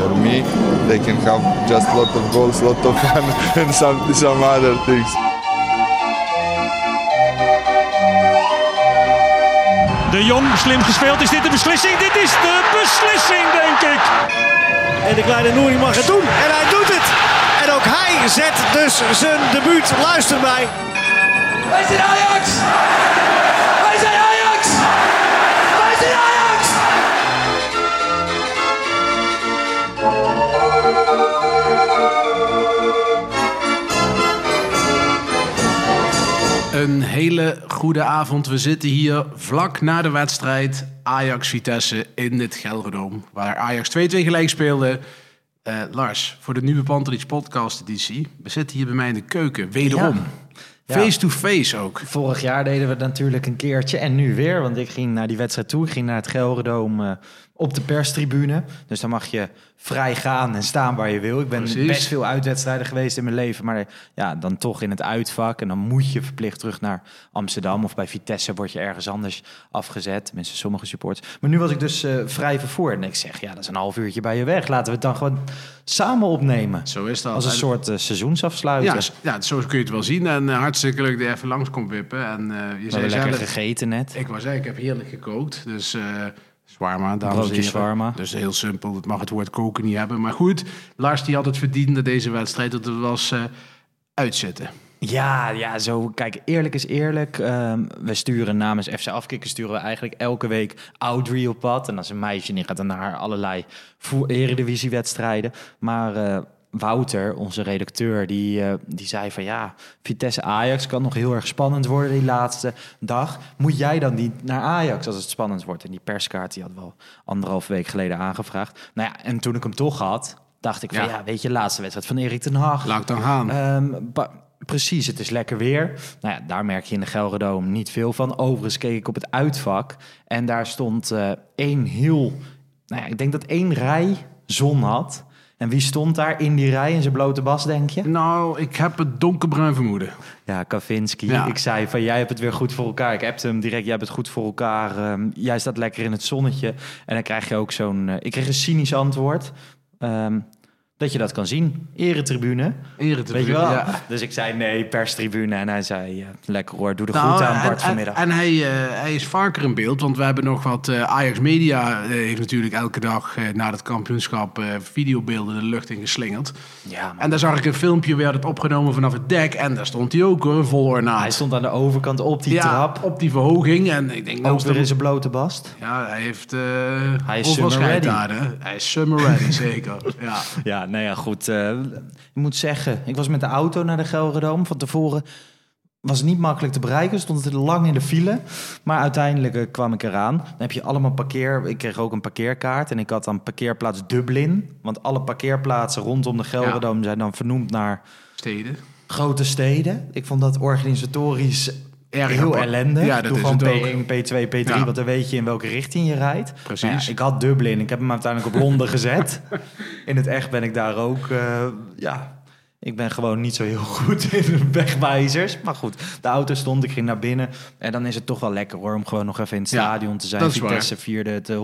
For me, they can have just lot of goals, lot of fun, and some some other things. De Jong, slim gespeeld. Is dit de beslissing? Dit is de beslissing, denk ik. En de kleine Nouri mag het doen. En hij doet het. En ook hij zet dus zijn debuut. Luister mij. Wij zijn Ajax! Een hele goede avond. We zitten hier vlak na de wedstrijd Ajax-Vitesse in het Gelredome. Waar Ajax 2-2 gelijk speelde. Eh, Lars, voor de nieuwe Pantelich podcast editie. We zitten hier bij mij in de keuken, wederom. Ja. Face-to-face ook. Vorig jaar deden we het natuurlijk een keertje en nu weer. Want ik ging naar die wedstrijd toe. Ik ging naar het Gelredome eh, op de perstribune. Dus dan mag je vrij gaan en staan waar je wil. Ik ben Precies. best veel uitwedstrijden geweest in mijn leven. Maar ja, dan toch in het uitvak. En dan moet je verplicht terug naar Amsterdam. Of bij Vitesse word je ergens anders afgezet. Tenminste, sommige supports. Maar nu was ik dus eh, vrij vervoer. En ik zeg, ja, dat is een half uurtje bij je weg. Laten we het dan gewoon samen opnemen. Zo is dat. Als een En- soort eh, seizoensafsluiting. Ja, ja, zo kun je het wel zien. En eh, hartstikke leuk dat je even langs komt wippen. En je we zei hebben lekker zelf... gegeten net. Ik wou zeggen, ik heb heerlijk gekookt. Dus zwarma, dames Broodje. Dus heel simpel, het mag het woord koken niet hebben. Maar goed, Lars die had het verdiend na deze wedstrijd. Dat het was eh, uitzitten. Ja, ja, zo. Kijk, eerlijk is eerlijk. Ehm, we sturen namens FC Afkikken sturen we eigenlijk elke week Audrey op pad. En als een meisje, die gaat dan naar allerlei eredivisiewedstrijden. Maar eh, Wouter, onze redacteur, die, eh, die zei van ja, Vitesse Ajax kan nog heel erg spannend worden die laatste dag. Moet jij dan niet naar Ajax als het spannend wordt? En die perskaart die had wel anderhalf week geleden aangevraagd. Nou ja, en toen ik hem toch had, dacht ik van Ja. ja, weet je, laatste wedstrijd van Erik ten Hag. Laat dan gaan. Ehm, precies, het is lekker weer. Nou ja, daar merk je in de Gelredome niet veel van. Overigens keek ik op het uitvak en daar stond eh, één heel... Nou ja, ik denk dat één rij zon had. En wie stond daar in die rij in zijn blote bas, denk je? Nou, ik heb het donkerbruin vermoeden. Ja, Kavinski. Ja. Ik zei van, jij hebt het weer goed voor elkaar. Ik appte hem direct, jij hebt het goed voor elkaar. Ehm, jij staat lekker in het zonnetje. En dan krijg je ook zo'n... eh, ik kreeg een cynisch antwoord. Ehm, dat je dat kan zien. Eretribune. Eretribune, Weet je wel? ja. Dus ik zei nee, perstribune. En hij zei, ja, lekker hoor, doe de Nou, groeten aan en- Bart en, vanmiddag. En, hij, eh, hij is vaker in beeld, want we hebben nog wat... eh, Ajax Media eh, heeft natuurlijk elke dag eh, na het kampioenschap... eh, videobeelden de lucht in geslingerd. ja, man. En daar zag ik een filmpje, werd het opgenomen vanaf het dek... en daar stond hij ook hoor, vol ornaat. hij stond aan de overkant op die ja, trap. op die verhoging. En ik denk, de- in zijn blote bast. Ja, hij heeft... eh Hij is summer ready. Hij is summer ready, zeker. Ja. Ja, nou ja, goed. eh, ik moet zeggen, ik was met de auto naar de Gelredome. Van tevoren was het niet makkelijk te bereiken. Stond het lang in de file. Maar uiteindelijk eh, kwam ik eraan. Dan heb je allemaal parkeer... Ik kreeg ook een parkeerkaart. En ik had dan parkeerplaats Dublin. Want alle parkeerplaatsen rondom de Gelredome... zijn dan vernoemd naar Steden. grote steden. Ik vond dat organisatorisch Erg heel ellendig. Ja, dat Doe is gewoon het ook. P1, P2, P3, Ja. want dan weet je in welke richting je rijdt. Precies. Nou ja, ik had Dublin, ik heb hem uiteindelijk op Londen gezet. In het echt ben ik daar ook, eh, ja... Ik ben gewoon niet zo heel goed in wegwijzers. Maar goed, de auto stond, ik ging naar binnen. En dan is het toch wel lekker hoor, om gewoon nog even in het stadion te zijn. Vitesse vierde het eh,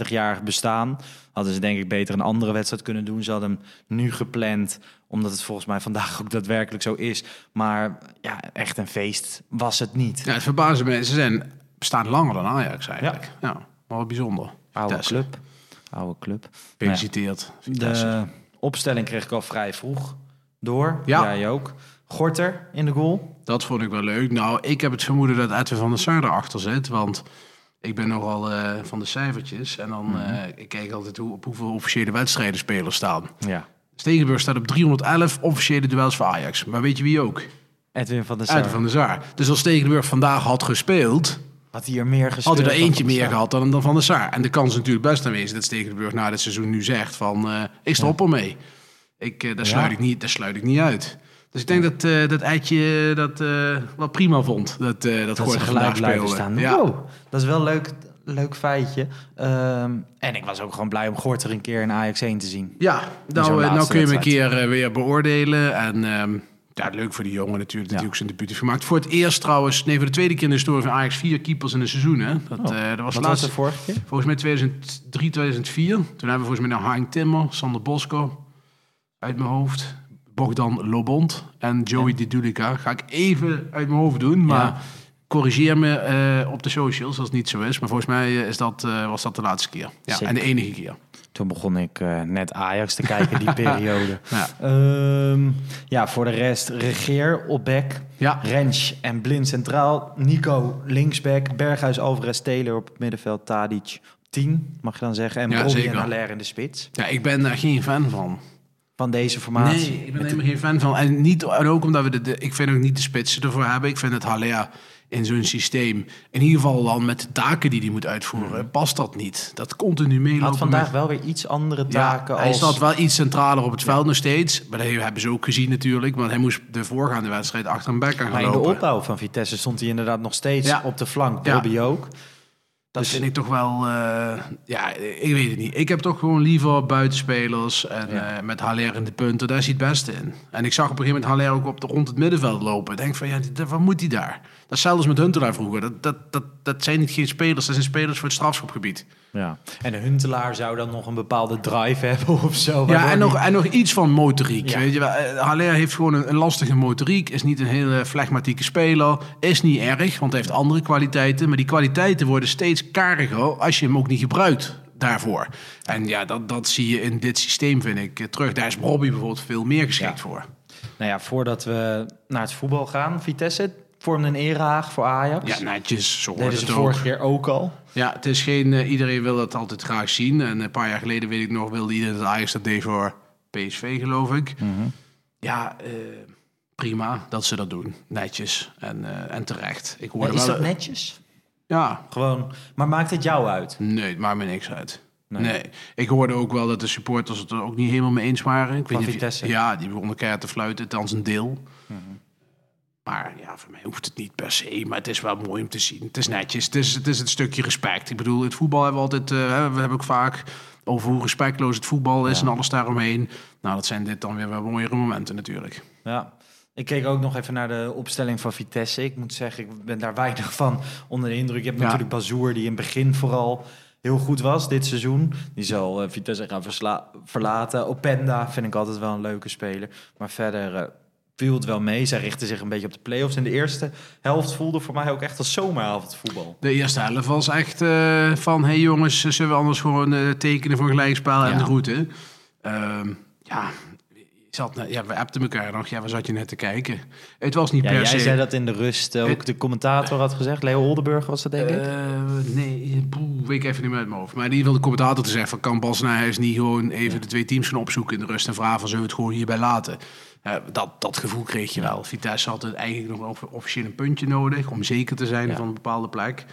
130-jarig bestaan. Hadden ze denk ik beter een andere wedstrijd kunnen doen. Ze hadden hem nu gepland, omdat het volgens mij vandaag ook daadwerkelijk zo is. Maar ja, echt een feest was het niet. Ja, het verbaasde me. Ze zijn, bestaan langer dan Ajax eigenlijk. Ja, maar wat bijzonder. Oude Vitesse. club. Oude club. Nou ja, Gefeliciteerd. Vitesse. de opstelling kreeg ik al vrij vroeg door. Ja. Jij ook. Gorter in de goal. Dat vond ik wel leuk. Nou, ik heb het vermoeden dat Edwin van der Sar erachter zit. Want ik ben nogal eh, van de cijfertjes. En dan eh, ik kijk altijd hoe, op hoeveel officiële wedstrijden spelers staan. Ja. Stegenburg staat op 311 officiële duels voor Ajax. Maar weet je wie ook? Edwin van der Sar. Edwin van der Sar. Dus als Stegenburg vandaag had gespeeld... Had hij er meer Had gespeeld? hij er eentje meer gehad dan, dan Van der Sar. En de kans is natuurlijk best aanwezig dat Stekelenburg na dit seizoen nu zegt van... eh, ik stop ermee. Ik, eh, daar, sluit ik niet, daar sluit ik niet uit. Dus ik denk dat eh, dat Eitje dat wel prima vond. Dat, eh dat, Dat ze gelijk blijven staan. Ja. Wow, dat is wel leuk, leuk feitje. Ehm, en ik was ook gewoon blij om Gort er een keer in Ajax 1 te zien. Ja, nou, eh, nou kun je hem een keer eh, weer beoordelen. En ehm, ja, leuk voor die jongen natuurlijk dat hij ook zijn debuut heeft gemaakt. Voor het eerst trouwens, nee, voor de tweede keer in de historie van Ajax vier keepers in een seizoen. Hè? Dat, Oh, eh, dat was laatst, was de vorige keer? volgens mij 2003, 2004. Toen hebben we volgens mij nog Hank Timmer, Sander Bosco uit mijn hoofd. Bogdan Lobond en Joey ja. Didulica. Ga ik even uit mijn hoofd doen, maar Ja. Corrigeer me eh, op de socials als het niet zo is. Maar volgens mij eh, is dat, eh, was dat de laatste keer. Ja, Zeker. en de enige keer. Toen begon ik net Ajax te kijken, die periode. Ja. Ehm, ja, voor de rest Regeer op back. Ja. Rens en Blind centraal. Nico linksback. Berghuis, Alvarez, Taylor op het middenveld. Tadic 10, mag je dan zeggen. En Ja, en Haller in de spits. Ja, ik ben daar geen fan van. Van deze formatie. Nee, ik ben er helemaal geen fan van. En, niet, en ook omdat we de, de- ik vind ook niet de spitsen ervoor hebben. Ik vind het Haller in zo'n systeem, in ieder geval dan met de taken die hij moet uitvoeren, past dat niet. Dat continu meelopen. Had vandaag met- wel weer iets andere ja, taken hij staat wel iets centraler op het veld nog steeds. Maar dat hebben ze ook gezien natuurlijk. Want hij moest de voorgaande wedstrijd achter een bek aan gaan Maar in de opbouw van Vitesse stond hij inderdaad nog steeds Ja. op de flank. Bobby ook. Dat vind ik toch wel... eh, ja, ik weet het niet. Ik heb toch gewoon liever buitenspelers. En Ja. eh, met Haller in de punten, daar hij het beste in. En ik zag op een gegeven moment Haller ook op de, rond het middenveld lopen. Ik denk van, ja, wat moet hij daar? Dat is zelfs met Huntelaar vroeger. Dat, dat, dat, dat zijn niet geen spelers, dat zijn spelers voor het strafschopgebied. Ja. En de Huntelaar zou dan nog een bepaalde drive hebben of zo. Ja, en nog, die- en nog iets van motoriek. Ja. Weet je. Eh, Haller heeft gewoon een, een lastige motoriek. Is niet een hele flegmatieke speler. Is niet erg, want hij heeft andere kwaliteiten. Maar die kwaliteiten worden steeds kariger als je hem ook niet gebruikt daarvoor. En ja, dat, dat zie je in dit systeem, vind ik, eh, terug. Daar is Robbie bijvoorbeeld veel meer geschikt Ja. voor. Nou ja, voordat we naar het voetbal gaan. Vitesse vormde een erehaag voor Ajax. Ja, netjes. Zo hoort Deden ze het vorige keer ook al. Ja, het is geen... eh, iedereen wil dat altijd graag zien. En een paar jaar geleden, weet ik nog, wilde iedereen dat Ajax dat deed voor PSV, geloof ik. Mhm. Ja, eh, prima dat ze dat doen. Netjes en, eh, en terecht. Ik Ja, hoorde is wel... dat netjes? Ja, Gewoon. Maar maakt het jou uit? nee, het maakt me niks uit. Nee. Nee. ik hoorde ook wel dat de supporters het er ook niet helemaal mee eens waren. Ik Van weet niet je- ja, die begonnen keihard te fluiten, althans een deel. Mhm. Maar ja, voor mij hoeft het niet per se. Maar het is wel mooi om te zien. Het is netjes. Het is, het is stukje respect. Ik bedoel, het voetbal hebben we altijd... eh, we hebben ook vaak over hoe respectloos het voetbal is en alles daaromheen. Nou, dat zijn dit dan weer wel mooiere momenten natuurlijk. Ja. Ik keek ook nog even naar de opstelling van Vitesse. Ik moet zeggen, ik ben daar weinig van onder de indruk. Je hebt Ja. natuurlijk Bazoer, die in het begin vooral heel goed was dit seizoen. Die zal eh, Vitesse gaan verlaten. Openda vind ik altijd wel een leuke speler. Maar verder eh, viel het wel mee. Zij richten zich een beetje op de play-offs. En de eerste helft voelde voor mij ook echt als zomeravondvoetbal. De eerste helft was echt eh, van... hé hey jongens, zullen we anders gewoon eh, tekenen voor gelijkspel en de route? Ehm, ja, je zat, ja, we appten elkaar nog. Ja, waar zat je net te kijken? Het was niet Ja, per jij se... zei dat in de rust. eh, ook Het- de commentator had gezegd. Leo Oldenburg was dat, denk ik. Eh, nee, poeh, weet ik even niet meer uit mijn hoofd. Maar in ieder geval de commentator te zeggen van... kan Bas Nijhuis niet gewoon even de twee teams gaan opzoeken in de rust... en vragen van zullen we het gewoon hierbij laten? Eh, dat, dat gevoel kreeg je wel. Vitesse had het eigenlijk nog officieel een puntje nodig... om zeker te zijn van een bepaalde plek.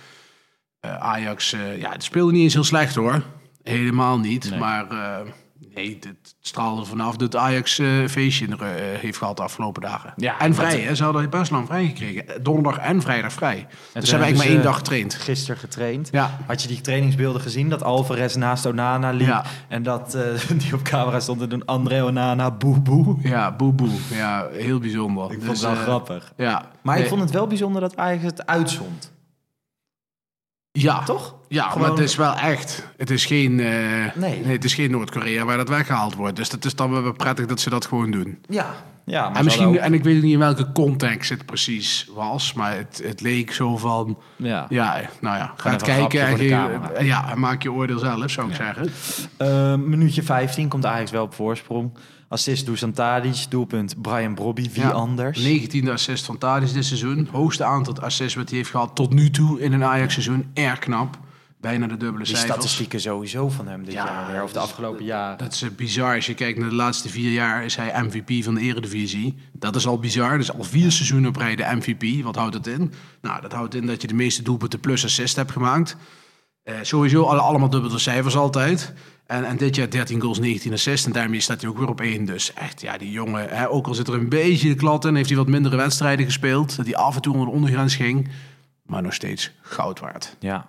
Eh, Ajax, eh, ja, het speelde niet eens heel slecht hoor. Helemaal niet. Nee. Maar eh, nee, het straalde vanaf dat Ajax een feestje eh, heeft gehad de afgelopen dagen. Ja, en vrij, hè? ze hadden best lang vrij gekregen. Donderdag en vrijdag vrij. toen dus ze hebben eigenlijk maar één dag getraind. Gisteren getraind. Ja. Had je die trainingsbeelden gezien? Dat Alvarez naast Onana liep. Ja. En dat eh, die op camera stond te doen. André Onana, boe boe. Ja, boe boe. Ja, heel bijzonder. Ik vond het wel eh, grappig. Ja. Maar Nee, ik vond het wel bijzonder dat eigenlijk het uitzond. Ja. Toch? Ja, Gewoon- maar het is wel echt. Het is geen, eh, Nee. het is geen Noord-Korea waar dat weggehaald wordt. Dus het is dan wel prettig dat ze dat gewoon doen. Ja. ja maar en misschien, en ik weet niet in welke context het precies was, maar het, het leek zo van, ja. ja, nou ja, ga Gewoon het even een kijken en, ja, en maak je oordeel zelf, zou ik zeggen. Eh, minuutje 15 komt Ajax wel op voorsprong. Assist Dusan Tadic, doelpunt Brian Brobby. Wie Ja. anders? 19e assist van Tadis dit seizoen. Hoogste aantal assists wat hij heeft gehad tot nu toe in een Ajax-seizoen. Erg knap. Bijna de dubbele Die cijfers. statistieken sowieso van hem dit Ja, jaar weer, of de afgelopen jaren. Dat is eh, bizar. Als je kijkt naar de laatste vier jaar, is hij MVP van de Eredivisie. Dat is al bizar. Dus al vier seizoenen op rij de MVP. Wat houdt dat in? Nou, dat houdt in dat je de meeste doelpunten plus assist hebt gemaakt. Eh, sowieso alle, allemaal dubbele cijfers altijd. En, en dit jaar 13 goals, 19 assists. En daarmee staat hij ook weer op één. Dus echt, ja, die jongen, hè, ook al zit er een beetje de klad in, heeft hij wat mindere wedstrijden gespeeld. Dat hij af en toe onder de ondergrens ging. Maar nog steeds goud waard. Ja,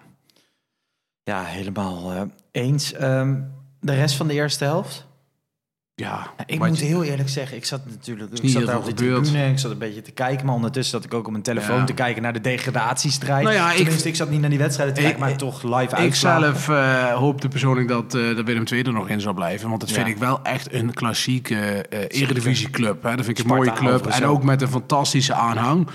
ja helemaal eh, eens. Ehm, de rest van de eerste helft? Ja, Ik wat moet je- heel eerlijk zeggen, ik zat natuurlijk ik zat daar op de tribune, ik zat een beetje te kijken, maar ondertussen zat ik ook op mijn telefoon Ja. te kijken naar de degradatiestrijd. Nou ja, ik- Tenminste, ik, zat niet naar die wedstrijden te Ik- kijken, maar toch live Ik uitslagen. zelf eh, hoopte persoonlijk dat, eh dat Willem II er nog in zou blijven. Want dat vind ik wel echt een klassieke eh Eredivisieclub. Hè. Dat vind ik een Sparta mooie club. En ook met een fantastische aanhang.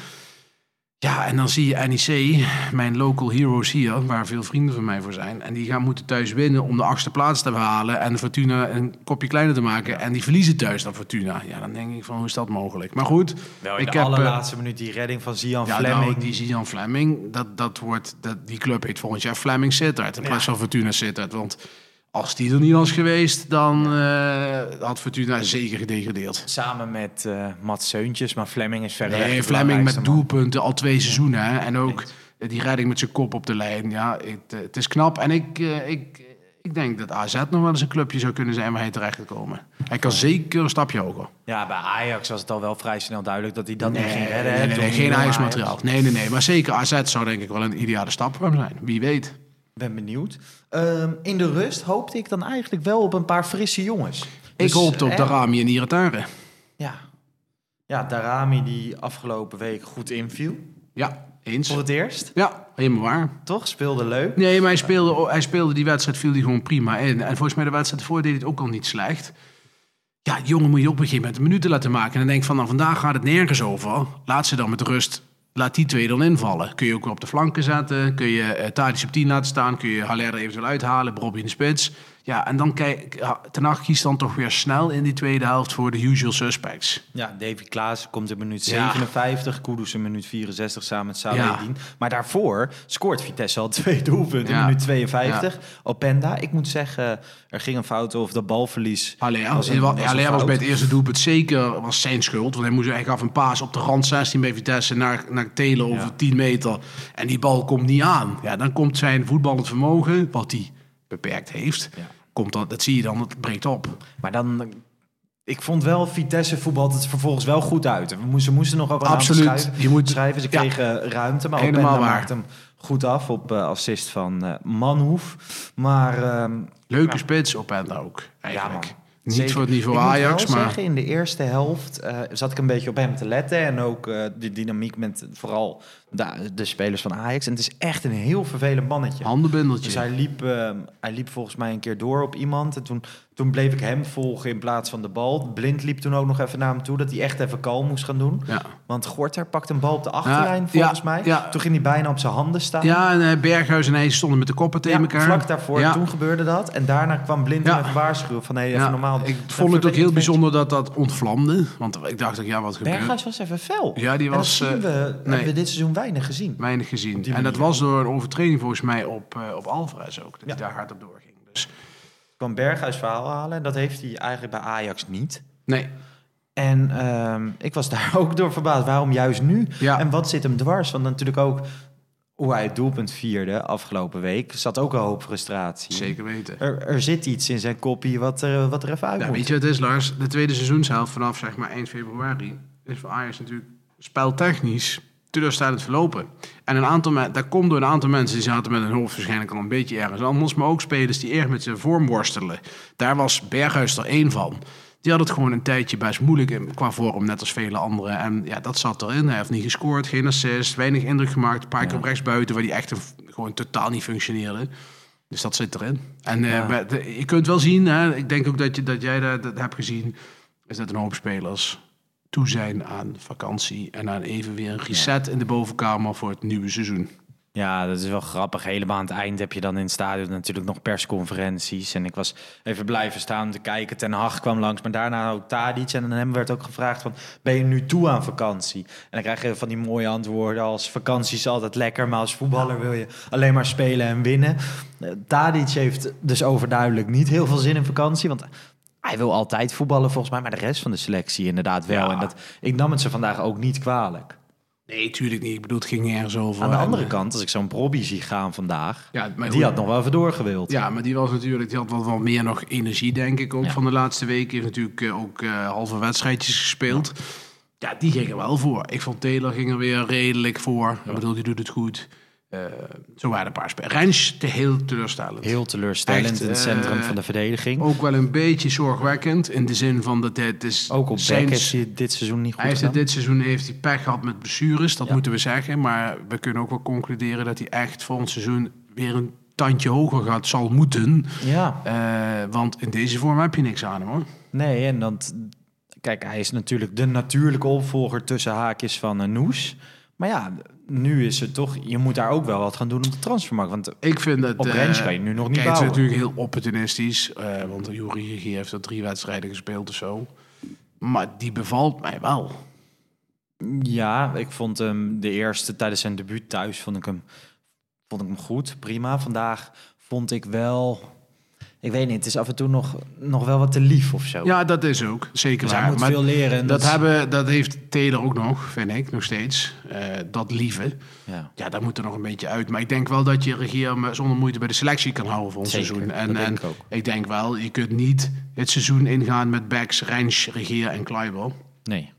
Ja, en dan zie je NEC, mijn local heroes hier, waar veel vrienden van mij voor zijn. En die gaan moeten thuis winnen om de achtste plaats te behalen. En Fortuna een kopje kleiner te maken. En die verliezen thuis dan Fortuna. Ja, dan denk ik van, hoe is dat mogelijk? Maar goed, Wel in ik de heb... eh, allerlaatste minuut die redding van Zian ja, Fleming. nou, die Zian Fleming, dat, dat wordt, dat, die club heet volgend jaar Fleming Sittard in plaats van Fortuna Sittard. Want als die er niet was geweest, dan eh, had Fortuna zeker gedegradeerd. Samen met eh Mats Seuntjes, maar Fleming is verder Nee, Fleming met doelpunten al twee seizoenen. Hè? En ook die redding met zijn kop op de lijn. Ja, het, eh, het is knap. En ik, eh, ik, ik denk dat AZ nog wel eens een clubje zou kunnen zijn waar hij terecht kan komen. Hij kan zeker een stapje hoger. Ja, bij Ajax was het al wel vrij snel duidelijk dat hij dat niet ging redden. nee, geen Ajax-materiaal. Nee, nee, nee. Maar zeker AZ zou denk ik wel een ideale stap voor hem zijn. Wie weet. Ben benieuwd. Ehm, in de rust hoopte ik dan eigenlijk wel op een paar frisse jongens. Ik Dus, hoopte op hè, Darami en Iratare. Ja. ja, Darami die afgelopen week goed inviel. Ja, eens. Voor het eerst, Ja, helemaal waar. toch? Speelde leuk. Nee, maar hij speelde, hij speelde die wedstrijd, viel hij gewoon prima in. En volgens mij de wedstrijd ervoor deed het ook al niet slecht. Ja, die jongen moet je op een gegeven moment minuten laten maken. En dan denk ik van, nou, vandaag gaat het nergens over. Laat ze dan met rust, laat die twee dan invallen. Kun je ook op de flanken zetten. Kun je uh, op 10 laten staan. Kun je Haller er eventueel uithalen. Bobby in de spits. Ja, en dan kijk, ja, Ten Hag kiest dan toch weer snel in die tweede helft voor de usual suspects. Ja, Davy Klaas komt in minuut Ja. 57. Kudus in minuut 64 samen met Ja. Salahedin. Maar daarvoor scoort Vitesse al twee doelpunten Ja. in minuut 52. Openda, ik moet zeggen, er ging een fout over dat balverlies. Haller Was was, een- was een Haller was fout. bij het eerste doelpunt zeker was zijn schuld. Want hij, moest, hij gaf een paas op de rand 16 bij Vitesse naar, naar Telen over Ja. 10 meter. En die bal komt niet aan. Ja, dan komt zijn voetballend vermogen, wat hij beperkt heeft, Ja. Komt dat, dat zie je dan, het breekt op. Maar dan... Ik vond wel, Vitesse voetbalt het vervolgens wel goed uit. We moesten, moesten nog over Absoluut. schrijven. Je moet- schrijven. Ze Ja. kregen ruimte, maar Openda maakte hem goed af op eh, assist van eh, Manhoef. Maar ehm, Leuke spits op en ook, eigenlijk. Ja, man. Niet Zeker. voor het niveau ik moet Ajax, maar... zeggen, in de eerste helft eh, zat ik een beetje op hem te letten. En ook eh, de dynamiek met vooral de, de spelers van Ajax. En het is echt een heel vervelend mannetje. Handenbundeltje. Dus hij liep, eh, hij liep volgens mij een keer door op iemand. En toen, toen bleef ik hem volgen in plaats van de bal. Blind liep toen ook nog even naar hem toe. Dat hij echt even kalm moest gaan doen. Ja. Want Gorter pakte een bal op de achterlijn Ja, volgens ja, mij. ja. Toen ging hij bijna op zijn handen staan. ja, en eh, Berghuis en hij stonden met de koppen tegen Ja, elkaar. vlak daarvoor, toen gebeurde dat. En daarna kwam Blind met een waarschuwing van... Hey, even normaal. ik vond het ook heel bijzonder dat dat ontvlamde. Want ik dacht ook, ja, wat gebeurt Berghuis was even fel. Ja, die En was, Dat zien we, eh, hebben nee. we dit seizoen weinig gezien. weinig gezien. En dat was door een overtreding volgens mij op, eh, op Alvarez ook. Dat hij daar hard op doorging. Dus kwam Berghuis verhaal halen. En dat heeft hij eigenlijk bij Ajax niet. nee, En ehm, ik was daar ook door verbaasd. Waarom juist nu? Ja. En wat zit hem dwars? Want natuurlijk ook hoe hij het doelpunt vierde afgelopen week... zat ook een hoop frustratie. zeker weten. Er, er zit iets in zijn kopie wat er, wat er even uit Ja, moet. weet je wat het is, Lars? De tweede seizoenshelft vanaf zeg maar eind februari is voor Ajax natuurlijk speltechnisch teleurstellend verlopen. En een aantal dat komt door een aantal mensen die zaten met hun hoofd waarschijnlijk al een beetje ergens anders, maar ook spelers die erg met zijn vorm worstelen. Daar was Berghuis er één van. Die had het gewoon een tijdje best moeilijk in- qua vorm, net als vele anderen. En ja, dat zat erin. Hij heeft niet gescoord, geen assist, weinig indruk gemaakt. Een paar keer op rechtsbuiten, waar hij echt een- gewoon totaal niet functioneerde. Dus dat zit erin. En eh, Ja. de- je kunt wel zien, hè, ik denk ook dat, je, dat jij dat, dat hebt gezien, is dat een hoop spelers toe zijn aan vakantie en aan even weer een reset in de bovenkamer voor het nieuwe seizoen. Ja, dat is wel grappig. Helemaal aan het eind heb je dan in het stadion natuurlijk nog persconferenties. En ik was even blijven staan te kijken. Ten Hag kwam langs, maar daarna ook Tadic. En aan hem werd ook gevraagd van, ben je nu toe aan vakantie? En dan krijg je van die mooie antwoorden als vakantie is altijd lekker, maar als voetballer wil je alleen maar spelen en winnen. Eh, Tadic heeft dus overduidelijk niet heel veel zin in vakantie, want hij wil altijd voetballen volgens mij, maar de rest van de selectie inderdaad wel. Ja. En dat, ik nam het ze vandaag ook niet kwalijk. Nee, tuurlijk niet. Ik bedoel, het ging ergens over. Aan de andere eh, kant, als ik zo'n Brobby zie gaan vandaag, Ja, maar die goed, had nog wel even doorgewild. Ja, maar die was natuurlijk, die had wel wat meer nog energie, denk ik, ook Ja. van de laatste weken. Heeft natuurlijk eh, ook eh, halve wedstrijdjes gespeeld. Ja. die ging er wel voor. Ik vond Taylor ging er weer redelijk voor. Ik bedoel, die doet het goed. Eh, zo waren een paar spelers. Rens, te heel teleurstellend. Heel teleurstellend Echt, in het centrum eh, van de verdediging. Ook wel een beetje zorgwekkend, in de zin van dat het is... Ook op zijn- heeft hij dit seizoen niet goed Hij heeft dit seizoen heeft hij pech gehad met blessures, dat Ja. moeten we zeggen. Maar we kunnen ook wel concluderen dat hij echt volgend seizoen weer een tandje hoger gaat, zal moeten. Ja, Eh, want in deze vorm heb je niks aan hem hoor. nee, en dat... Kijk, hij is natuurlijk de natuurlijke opvolger tussen haakjes van Noes. Maar ja, nu is het toch... Je moet daar ook wel wat gaan doen op de transfermarkt. Want Ik vind dat... op eh, Rens kan je nu nog niet Kijk, het is natuurlijk heel opportunistisch. eh, want Juri Regie heeft er drie wedstrijden gespeeld of zo. Maar die bevalt mij wel. Ja, ik vond hem de eerste tijdens zijn debuut thuis vond ik hem, vond ik hem goed, prima. Vandaag vond ik wel, ik weet niet, het is af en toe nog, nog wel wat te lief of zo. Ja, dat is ook. Zeker dus waar. moet Maar veel leren. en dat, hebben, dat heeft Taylor ook nog, vind ik, nog steeds. Eh, dat lieve. ja. Ja, daar moet er nog een beetje uit. Maar ik denk wel dat je Regier me zonder moeite bij de selectie kan houden voor ons Zeker, seizoen. En, denk en ik ook. ik denk wel, je kunt niet het seizoen ingaan met Backs, Rens, Regier en Kleiber. Nee,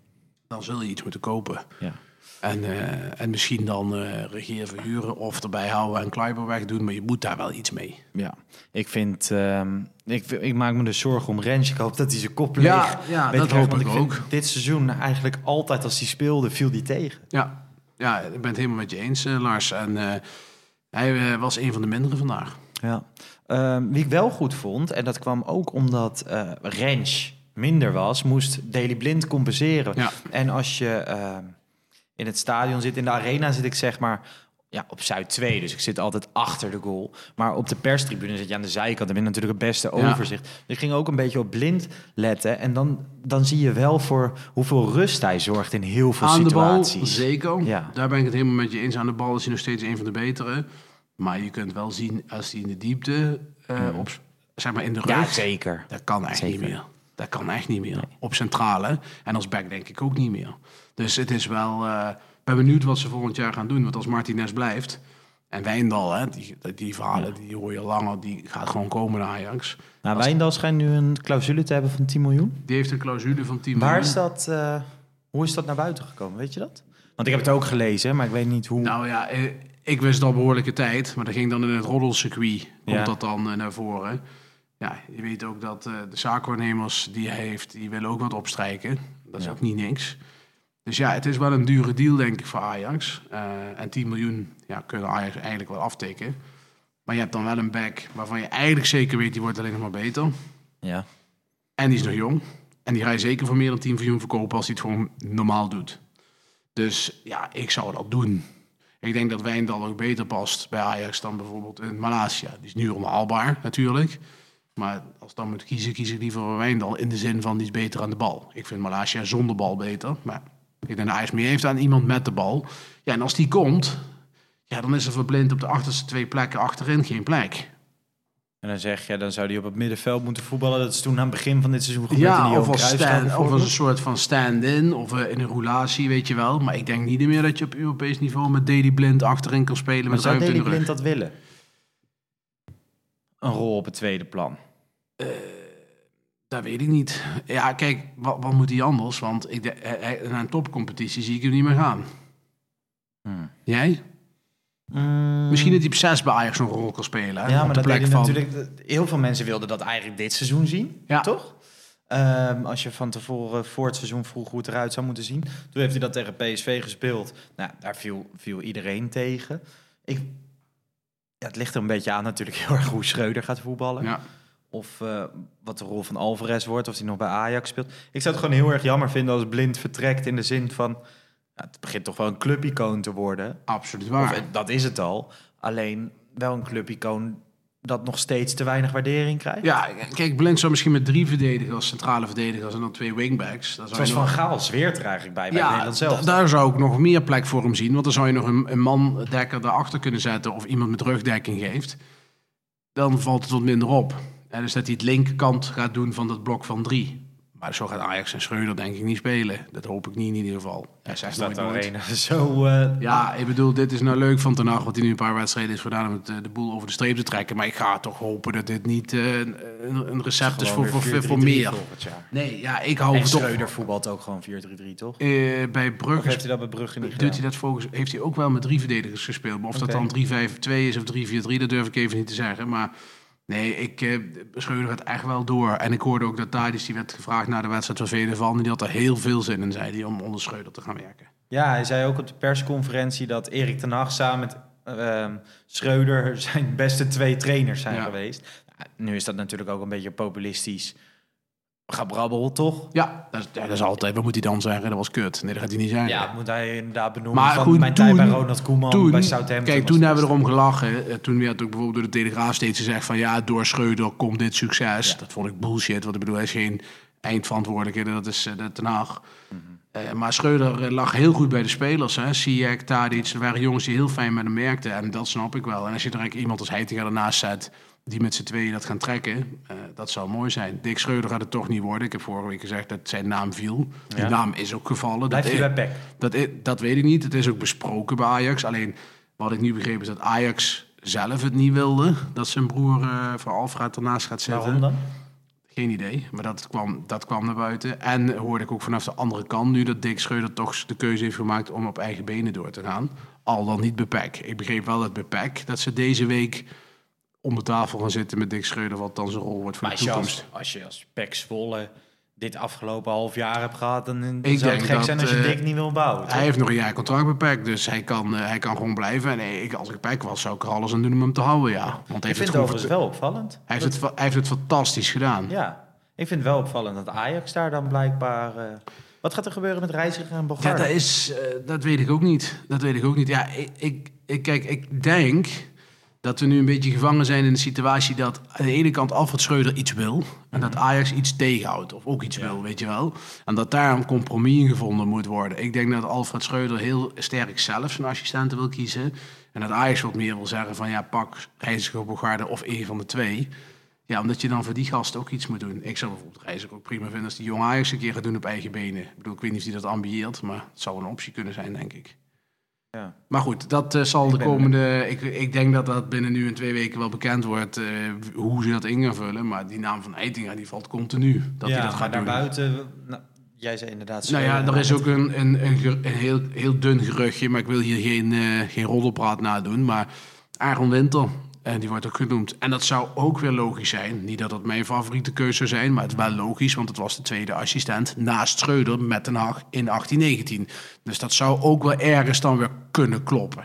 Dan zul je iets moeten kopen. ja. En, eh, en misschien dan eh Regier verhuren of erbij houden en Kleiber wegdoen. Maar je moet daar wel iets mee. Ja, ik vind, ehm, ik, ik maak me dus zorgen om Rens. Ik hoop dat hij zijn kop leeg Ja, dat hoop want ik ook. Dit seizoen eigenlijk altijd als hij speelde, viel die tegen. Ja, ja ik ben het helemaal met je eens, eh, Lars. En hij was een van de mindere vandaag. Ja. Ehm, wie ik wel goed vond, en dat kwam ook omdat Rens minder was, moest Daily Blind compenseren. Ja. En als je ehm, in het stadion zit, in de arena zit ik zeg maar ja, op Zuid 2, dus ik zit altijd achter de goal. Maar op de perstribune zit je aan de zijkant, dan heb je natuurlijk het beste Ja. overzicht. Dus ik ging ook een beetje op Blind letten en dan, dan zie je wel voor hoeveel rust hij zorgt in heel veel Aan de bal, situaties. zeker. Ja. Daar ben ik het helemaal met je eens. Aan de bal is hij nog steeds een van de betere. Maar je kunt wel zien, als hij in de diepte, eh, op, zeg maar in de rug... ja, zeker. Dat kan echt Zeker. niet meer. Dat kan echt niet meer. Op centrale. En als back denk ik ook niet meer. Dus het is wel... eh, Ik ben benieuwd wat ze volgend jaar gaan doen. Want als Martinez blijft... En Wijndal, hè, die, die verhalen die hoor je langer. Die gaat gewoon komen naar Ajax. Nou, Wijndal schijnt nu een clausule te hebben van 10 miljoen. Die heeft een clausule van 10 Waar miljoen. is dat, eh, hoe is dat naar buiten gekomen? Weet je dat? Want ik heb het ook gelezen, maar ik weet niet hoe. Nou ja, eh, ik wist al behoorlijke tijd. Maar dat ging dan in het roddelcircuit. Komt Ja. dat dan eh, naar voren. Ja, je weet ook dat eh, de zaakwaarnemers die hij heeft... die willen ook wat opstrijken. Dat is Ja. ook niet niks. Dus ja, het is wel een dure deal, denk ik, voor Ajax. Eh, en 10 miljoen ja, kunnen Ajax eigenlijk wel aftikken. Maar je hebt dan wel een back waarvan je eigenlijk zeker weet... die wordt alleen nog maar beter. ja. En die is nog jong. En die ga je zeker voor meer dan 10 miljoen verkopen als hij het gewoon normaal doet. Dus ja, ik zou dat doen. Ik denk dat Wijndal ook beter past bij Ajax dan bijvoorbeeld in Malasia. Die is nu onhaalbaar natuurlijk. Maar als ik dan moet kiezen, kies ik liever voor Wijndal in de zin van die is beter aan de bal. Ik vind Malasia zonder bal beter. Maar ik denk dat Ajax meer heeft aan iemand met de bal. Ja, en als die komt, ja, dan is er verblind op de achterste twee plekken achterin geen plek. En dan zeg je, dan zou hij op het middenveld moeten voetballen. Dat is toen aan het begin van dit seizoen gebeurd. in Ja, die of als, stand, of als een soort van stand-in of eh, in een roulatie, weet je wel. Maar ik denk niet meer dat je op Europees niveau met Daily Blind achterin kan spelen Maar met zou ruimte in Daley de Blind dat willen? Een rol op het tweede plan. Dat weet ik niet. Ja, kijk, wat, wat moet hij anders? Want ik, de, hij- hij- naar een topcompetitie zie ik hem niet meer gaan. Hmm. Jij? Misschien dat hij op 6 bij Ajax een rol kan spelen. hè, Ja, maar dat van... natuurlijk. Heel veel mensen wilden dat eigenlijk dit seizoen zien, Ja. toch? Ehm, als je van tevoren voor het seizoen vroeg hoe het eruit zou moeten zien. Toen heeft hij dat tegen PSV gespeeld. Nou, daar viel, viel iedereen tegen. Ik, ja, het ligt er een beetje aan natuurlijk heel erg hoe Schreuder gaat voetballen. Ja. Of eh, wat de rol van Alvarez wordt, of hij nog bij Ajax speelt. Ik zou het gewoon heel erg jammer vinden als Blind vertrekt in de zin van... Nou, het begint toch wel een clubicoon te worden. Absoluut Of, waar. eh, dat is het al. Alleen wel een clubicoon dat nog steeds te weinig waardering krijgt. Ja, kijk, Blind zou misschien met drie verdedigers, centrale verdedigers en dan twee wingbacks. Dan zou Zoals Van Gaal zweert er eigenlijk bij, bij ja, Nederland zelf. da- daar zou ik nog meer plek voor hem zien. Want dan zou je nog een, een man dekker daarachter kunnen zetten of iemand met rugdekking geeft. Dan valt het wat minder op. En dus dat hij het linkerkant gaat doen van dat blok van drie. Maar zo gaat Ajax en Schreuder denk ik niet spelen. Dat hoop ik niet in ieder geval. Hij Is dat nooit zo... eh, Ja, ik bedoel, dit is nou leuk van Ten Hag, wat hij nu een paar wedstrijden is gedaan om het, eh, de boel over de streep te trekken. Maar ik ga toch hopen dat dit niet eh, een, een recept is voor, voor, voor 4-3-3 meer. volgend. Nee, ja, ik hou En het toch. Schreuder voetbalt ook gewoon 4-3-3, toch? Eh, bij Of Brugge heeft hij dat bij Brugge niet doet hij dat volgens, heeft hij ook wel met drie verdedigers gespeeld. Maar of dat dan 3-5-2 is of 3-4-3, dat durf ik even niet te zeggen. Maar nee, ik, eh Schreuder gaat echt wel door. En ik hoorde ook dat Tadis, die werd gevraagd na de wedstrijd van Vele van, die had er heel veel zin in, zei hij, om onder Schreuder te gaan werken. Ja, hij zei ook op de persconferentie dat Erik ten Hag samen met ehm, Schreuder zijn beste twee trainers zijn Ja. geweest. Nu is dat natuurlijk ook een beetje populistisch gebrabbel, toch? Ja dat, is, ja, dat is altijd. Wat moet hij dan zeggen? Dat was kut. Nee, dat gaat hij niet zeggen. Ja, moet hij inderdaad benoemen. Maar van goed, mijn tijd bij Ronald Koeman toen, bij Southampton. kijk, toen hebben we erom gelachen. Eh, Toen werd ook bijvoorbeeld door de Telegraaf steeds gezegd van... ja, door Schreuder komt dit succes. Dat vond ik bullshit, want ik bedoel, hij is geen eindverantwoordelijke. Dat is eh, de Ten Hag. Mhm. Eh, maar Schreuder eh, lag heel goed bij de spelers. Hè? Ziyech, Tadic, er waren jongens die heel fijn met hem werkten. En dat snap ik wel. En als je er eigenlijk iemand als Heitinga ernaast zet... die met z'n tweeën dat gaan trekken, eh, dat zou mooi zijn. Dick Schreuder gaat het toch niet worden. Ik heb vorige week gezegd dat zijn naam viel. Die Ja. naam is ook gevallen. Blijft dat hij is- bij PEC? dat, dat weet ik niet. Het is ook besproken bij Ajax. Alleen wat ik nu begreep is dat Ajax zelf het niet wilde. Dat zijn broer eh van Alfred ernaast gaat zitten. Waarom dan? Geen idee, maar dat kwam, dat kwam naar buiten. En hoorde ik ook vanaf de andere kant nu dat Dick Schreuder toch de keuze heeft gemaakt om op eigen benen door te gaan. Al dan niet bij PEC. Ik begreep wel dat bij PEC dat ze deze week om de tafel gaan zitten met Dick Schreuder, wat dan zijn rol wordt voor Maar de toekomst. als, als je als PEC Zwolle dit afgelopen half jaar hebt gehad... dan dan Ik zou het gek dat, zijn als je eh, Dick niet wil bouwen. toch? Hij heeft nog een jaar contract bij PEC, dus hij kan, eh, hij kan gewoon blijven. En ik, als ik PEC was, zou ik er alles aan doen om hem te houden, ja. Want hij ik heeft, vind het, het goed overigens wel opvallend. hij, heeft het, hij heeft het fantastisch gedaan. Ja, ik vind het wel opvallend dat Ajax daar dan blijkbaar... eh, wat gaat er gebeuren met Reiziger en Ja, Bogarde? dat, is, dat weet ik ook niet. Dat weet ik ook niet. Ja, ik, ik, ik, kijk, ik denk dat we nu een beetje gevangen zijn in de situatie dat aan de ene kant Alfred Schreuder iets wil en dat Ajax iets tegenhoudt of ook iets wil, weet je wel. En dat daar een compromis in gevonden moet worden. Ik denk dat Alfred Schreuder heel sterk zelf zijn assistenten wil kiezen en dat Ajax wat meer wil zeggen van ja, pak Reiziger Bogarde of een van de twee. Ja, omdat je dan voor die gasten ook iets moet doen. Ik zou bijvoorbeeld Reiziger ook prima vinden als die jonge Ajax een keer gaat doen op eigen benen. Ik bedoel, ik weet niet of hij dat ambieert, maar het zou een optie kunnen zijn, denk ik. Ja. Maar goed, dat eh, zal de komende... Ik, ik denk dat dat binnen nu en twee weken wel bekend wordt eh, hoe ze dat in gaan vullen. Maar die naam van Eitinga die valt continu. Dat ja, hij dat gaat maar doen. daarbuiten... Nou, jij zei inderdaad... Nou ja, er is ook een, een, een, heel, heel dun geruchtje, maar ik wil hier geen, eh geen roddelpraat nadoen. Maar Aaron Winter, en die wordt ook genoemd. En dat zou ook weer logisch zijn. Niet dat het mijn favoriete keuze zou zijn, maar het is wel logisch, want het was de tweede assistent naast Schreuder met Den Haag in 1819. Dus dat zou ook wel ergens dan weer kunnen kloppen.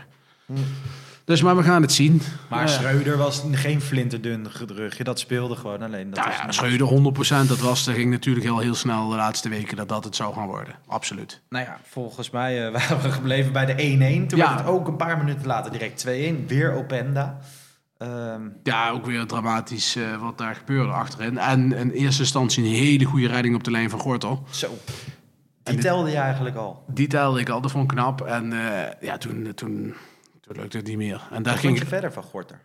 Dus, maar we gaan het zien. Maar Eh, Schreuder was geen flinterdun gedrugje. Dat speelde gewoon alleen. Dat nou ja, niet- Schreuder 100%, dat was, dat ging natuurlijk heel, heel snel de laatste weken dat dat het zou gaan worden. Absoluut. Nou ja, volgens mij eh, waren we gebleven bij de 1-1. Toen Ja. werd het ook een paar minuten later direct 2-1. Weer Openda. Ehm, Ja, ook weer dramatisch eh, wat daar gebeurde achterin. En in eerste instantie een hele goede redding op de lijn van Gortel. zo. Die telde je eigenlijk al. Die telde ik al, dat vond ik knap. En eh, ja, toen, toen, toen lukte het niet meer. En daar ging je verder van Gorter?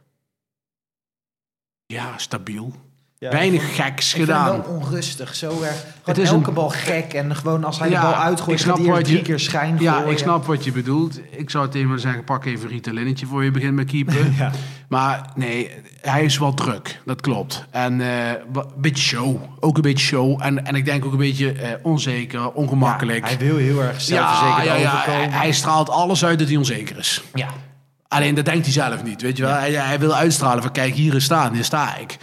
ja, stabiel. Ja, Weinig vond- geks gedaan. wel onrustig. Zo erg. Het is elke een- bal gek. En gewoon als hij Ja, de bal uitgooit, gaat hij drie je- keer schijn Ja, gooien. ik snap wat je bedoelt. Ik zou tegen hem zeggen, pak even Ritalinnetje voor je begint met keeper. Ja. Maar nee, hij is wel druk. Dat klopt. En eh, een beetje show. Ook een beetje show. En, en ik denk ook een beetje eh, onzeker, ongemakkelijk. Hij wil heel erg zelfverzekerd ja, ja, ja. overkomen. Hij, hij straalt alles uit dat hij onzeker is. ja. Alleen dat denkt hij zelf niet, weet je wel. Hij, hij wil uitstralen van, kijk, hier is staan, hier sta ik.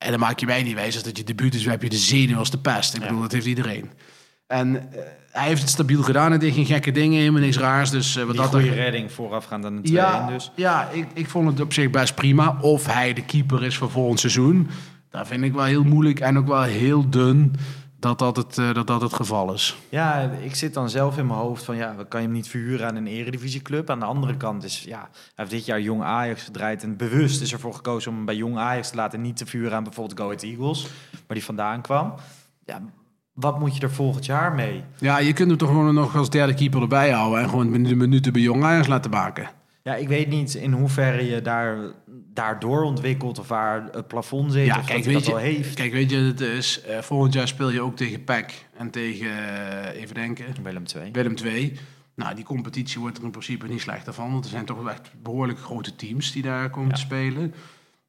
En dan maak je mij niet wijs als dat je debuut is, heb je de zenuw als de pest. Ik bedoel, dat heeft iedereen. En eh, hij heeft het stabiel gedaan. Hij deed geen gekke dingen, helemaal niks raars. Dus eh, wat Die dat goede redding voorafgaand aan de 2-1 ja, dus. ja ik, ik vond het op zich best prima. Of hij de keeper is voor volgend seizoen, dat vind ik wel heel moeilijk en ook wel heel dun. Dat dat het, eh, dat dat het geval is. Ja, ik zit dan zelf in mijn hoofd van ja, kan je hem niet verhuren aan een eredivisieclub? Aan de andere kant is ja, hij heeft dit jaar Jong Ajax gedraaid en bewust is ervoor gekozen om hem bij Jong Ajax te laten niet te vuren aan bijvoorbeeld Go Ahead Eagles, waar die vandaan kwam. Ja, wat moet je er volgend jaar mee? Ja, je kunt hem toch gewoon nog als derde keeper erbij houden en gewoon de minuten bij Jong Ajax laten maken. Ja, ik weet niet in hoeverre je daar, daardoor ontwikkelt of waar het plafond zit Ja, of kijk, dat weet dat je, heeft. kijk, weet je, het is, eh, volgend jaar speel je ook tegen PEC en tegen, eh, even denken, Willem 2. Willem II. Nou, die competitie wordt er in principe niet slechter van, want er zijn toch wel echt behoorlijk grote teams die daar komen te spelen.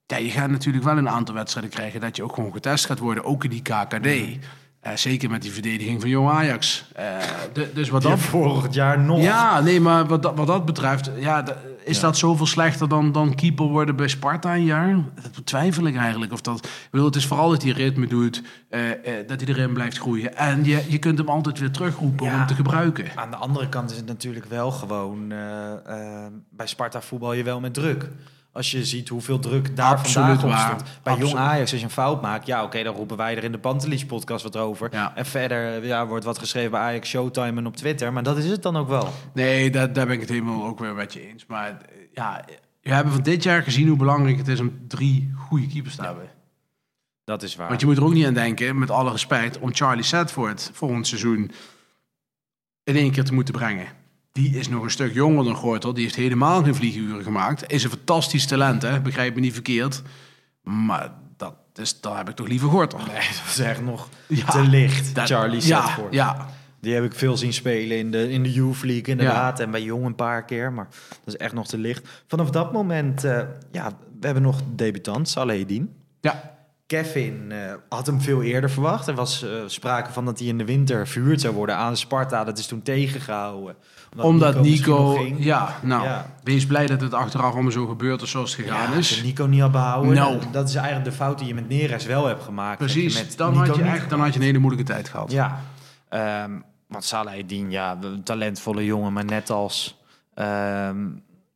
Ja, je gaat natuurlijk wel een aantal wedstrijden krijgen dat je ook gewoon getest gaat worden, ook in die KKD. Eh, zeker met die verdediging van Jong Ajax. De- dus wat Die dat vorig jaar nog. Ja, nee, maar wat dat, wat dat betreft, ja, is dat zoveel slechter dan, dan keeper worden bij Sparta een jaar? Dat betwijfel ik eigenlijk. Of dat, ik bedoel, het is vooral dat hij ritme doet, eh, eh, dat hij erin blijft groeien. En je, je kunt hem altijd weer terugroepen om hem te gebruiken. Aan de andere kant is het natuurlijk wel gewoon... eh, bij Sparta voetbal je wel met druk. Als je ziet hoeveel druk daar Absoluut vandaag op stond. Bij Absoluut. Jong Ajax, als je een fout maakt... Ja, oké, dan roepen wij er in de Pantelis podcast wat over. Ja. En verder ja, wordt wat geschreven bij Ajax Showtime en op Twitter. Maar dat is het dan ook wel. Nee, daar, daar ben ik het helemaal ook weer met je eens. Maar ja, we hebben van dit jaar gezien hoe belangrijk het is om drie goede keepers te hebben. Dat is waar. Want je moet er ook niet aan denken, met alle respect, om Charlie Sedford volgend seizoen in één keer te moeten brengen. Die is nog een stuk jonger dan Gortel. Die heeft helemaal geen vlieguren gemaakt. Is een fantastisch talent, hè? begrijp me niet verkeerd. Maar dat is, dan heb ik toch liever Gortel. Nee, dat is echt nog Ja, te licht, Dat- Charlie ja. Ja, Die heb ik veel zien spelen in de, in de Youth League inderdaad. En bij Jong een paar keer. Maar dat is echt nog te licht. Vanaf dat moment, eh, ja, we hebben nog debutant, Salehedin. ja. Kevin eh, had hem veel eerder verwacht. Er was eh, sprake van dat hij in de winter verhuurd zou worden aan Sparta. Dat is toen tegengehouden. Omdat Nico... ja, nou, Ja. wees blij dat het achteraf allemaal zo gebeurd is zoals het gegaan Ja, is. Nico niet had behouden. Nou. Dat is eigenlijk de fout die je met Neres wel hebt gemaakt. Precies, met dan Nico had, je echt, dan had je een hele moeilijke tijd gehad. Ja, ehm, want Salahedin, ja, een talentvolle jongen, maar net als, ehm,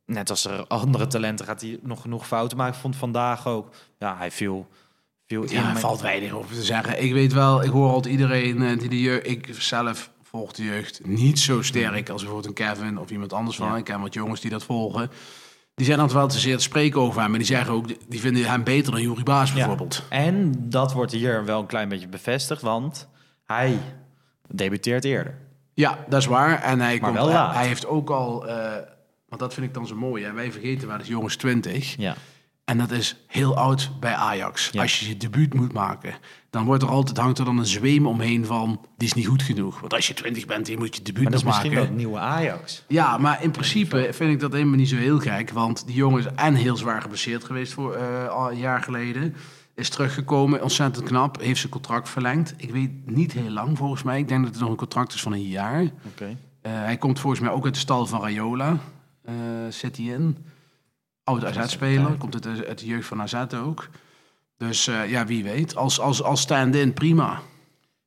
net als er andere talenten gaat hij nog genoeg fouten maken. Ik vond vandaag ook, ja, hij viel, viel in. Ja, valt weinig over te zeggen. Ik weet wel, ik hoor altijd iedereen eh, die de jeugd... Ik zelf volg de jeugd niet zo sterk als bijvoorbeeld een Kevin of iemand anders van. Ja. Ik ken wat jongens die dat volgen. Die zijn altijd wel te zeer te spreken over hem. Maar die zeggen ook, die vinden hem beter dan Juri Baas Ja. bijvoorbeeld. En dat wordt hier wel een klein beetje bevestigd, want hij debuteert eerder. Ja, dat is waar. En hij, komt, wel laat. hij heeft ook al... eh, want dat vind ik dan zo mooi. Hè? Wij vergeten wel, dat jongens 20. Ja. En dat is heel oud bij Ajax. Ja. Als je je debuut moet maken, dan wordt er altijd, hangt er dan een zweem omheen van... die is niet goed genoeg. Want als je 20 bent, je moet je debuut Maar dat is misschien maken. wel het nieuwe Ajax. Ja, maar in principe vind ik dat helemaal niet zo heel gek. Want die jongen is en heel zwaar geblesseerd geweest voor eh, al een jaar geleden. Is teruggekomen, ontzettend knap. Heeft zijn contract verlengd. Ik weet niet heel lang volgens mij. Ik denk dat het nog een contract is van een jaar. Oké. Eh, hij komt volgens mij ook uit de stal van Rayola. eh zit hij in. Oud AZ-speler. Komt uit de, uit de jeugd van AZ ook. Dus eh, ja, wie weet. Als, als, als stand-in, prima.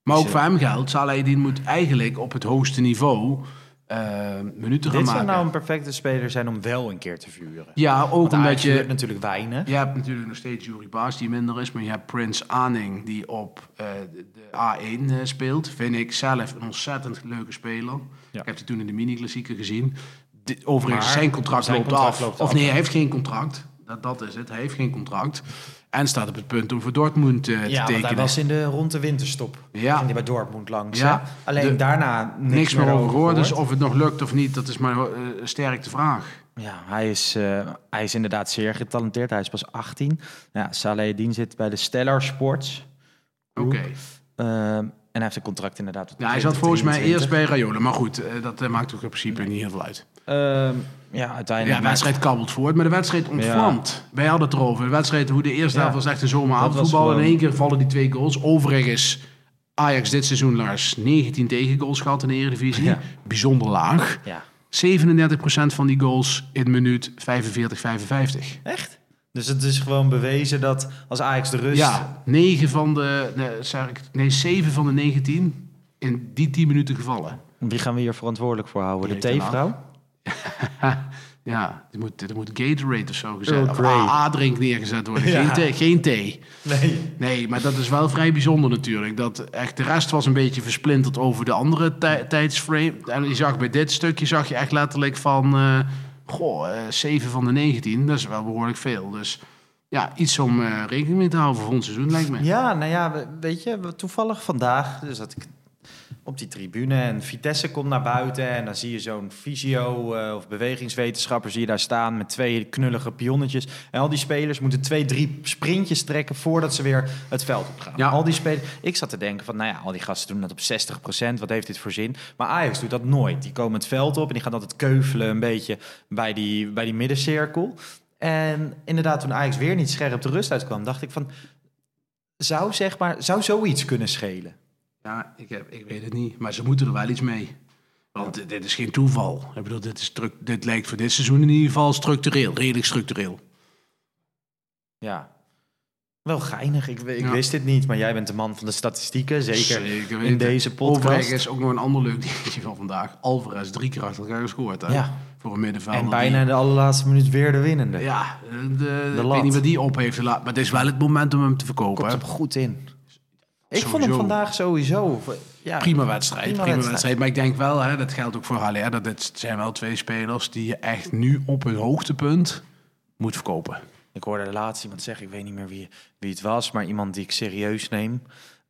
Maar ook voor hem geldt, Salahedin moet eigenlijk op het hoogste niveau eh, minuten gaan Dit zou maken. nou een perfecte speler zijn om wel een keer te vuren. Ja, ook Want omdat je... vuurt natuurlijk weinig. Je hebt natuurlijk nog steeds Jurie Baas die minder is, maar je hebt Prins Aning die op eh, de, de A1 eh, speelt. Vind ik zelf een ontzettend leuke speler. Ja. Ik heb die toen in de mini-klassieker gezien. Dit- overigens, Maar zijn contract zijn loopt contract af. loopt of nee, hij heeft geen contract. Dat, dat is het. Hij heeft geen contract. En staat op het punt om voor Dortmund eh, te Ja, tekenen. hij was in de rond de winterstop. Ja. Ging hij bij Dortmund langs. Ja. hè? Alleen De- daarna niks, Niks meer over gehoord. Dus of het nog lukt of niet, dat is maar eh, sterk de vraag. Ja, hij is, eh, hij is inderdaad zeer getalenteerd. Hij is pas 18. Ja, Salehedin zit bij de Stellar Sports. Oké. Ehm, en hij heeft een contract inderdaad. tot Ja, hij zat volgens mij 2023. eerst bij Rayola. Maar goed, dat maakt ook in principe niet heel veel uit. Ehm, ja, Ja, uiteindelijk. de wedstrijd kabbelt voort, maar de wedstrijd ontvlamt. Wij hadden het erover. De wedstrijd, hoe de eerste Ja. helft was echt een zomeravondvoetbal. In gewoon- één keer vallen die twee goals. Overigens, Ajax dit seizoen, Lars, 19 tegengoals gehad in de Eredivisie. Ja. Bijzonder laag. Ja, 37% van die goals in minuut 45, 55. echt? Dus het is gewoon bewezen dat als Ajax de rust... Ja, 9 van de, nee, zeg ik, nee, 7 van de 19 in die 10 minuten gevallen. Wie gaan we hier verantwoordelijk voor houden? De theevrouw? Ja, er moet, er moet Gatorade of zo gezet Of Grey. AA-drink neergezet worden. Ja. Geen, thee, geen thee. Nee. Nee, maar dat is wel vrij bijzonder natuurlijk. Dat echt, de rest was een beetje versplinterd over de andere tij- tijdsframe. En je zag bij dit stukje zag je echt letterlijk van... eh goh, eh 7 van de 19. Dat is wel behoorlijk veel. Dus ja, iets om eh, rekening mee te houden voor volgend seizoen lijkt me. Ja, nou ja, we- weet je, toevallig vandaag dus dat ik op die tribune en Vitesse komt naar buiten en dan zie je zo'n fysio eh, of bewegingswetenschapper zie je daar staan met twee knullige pionnetjes en al die spelers moeten twee, drie sprintjes trekken voordat ze weer het veld op gaan. Ja. Al die spelers, ik zat te denken van, nou ja, al die gasten doen dat op 60%, wat heeft dit voor zin? Maar Ajax doet dat nooit. Die komen het veld op en die gaan altijd keuvelen een beetje bij die, bij die middencirkel. En inderdaad, toen Ajax weer niet scherp de rust uitkwam, dacht ik van, zou, zeg maar, zou zoiets kunnen schelen? Ja, ik, heb, ik weet het niet. Maar ze moeten er wel iets mee. Want dit- dit is geen toeval. Ik bedoel, dit, is dit lijkt voor dit seizoen in ieder geval structureel. Redelijk structureel. Ja. Wel geinig. Ik, ik Ja. wist dit niet, maar jij bent de man van de statistieken. Zeker, Zeker in deze podcast. Overigens ook nog een ander leuk dingetje van vandaag. Alvarez drie keer achter elkaar gescoord. Hè? Ja. Voor een middenvelder. En bijna de allerlaatste minuut weer de winnende. Ja, de, de, ik weet niet wat die op heeft gelaten. Maar het is wel het moment om hem te verkopen. Komt hem goed in. Ik vond hem vandaag sowieso... Ja, Prima wedstrijd, Prima prima, wedstrijd. wedstrijd. Maar ik denk wel, hè, dat geldt ook voor Haller, dat dit zijn wel twee spelers die je echt nu op hun hoogtepunt moet verkopen. Ik hoorde laatst iemand zeggen, ik weet niet meer wie, wie het was, maar iemand die ik serieus neem.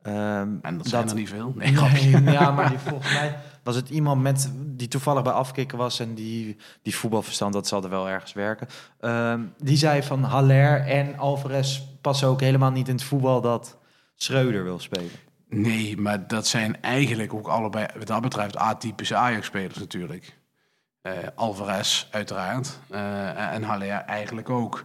Ehm, En dat zijn er niet veel. Nee, grapje. Nee, ja, maar die, volgens mij was het iemand met, die toevallig bij afkikken was en die, die voetbalverstand, dat zal er wel ergens werken. Ehm, die zei van Haller en Alvarez passen ook helemaal niet in het voetbal dat Schreuder wil spelen. Nee, maar dat zijn eigenlijk ook allebei, wat dat betreft, atypische Ajax-spelers natuurlijk. Eh, Alvarez uiteraard eh, en Haller eigenlijk ook.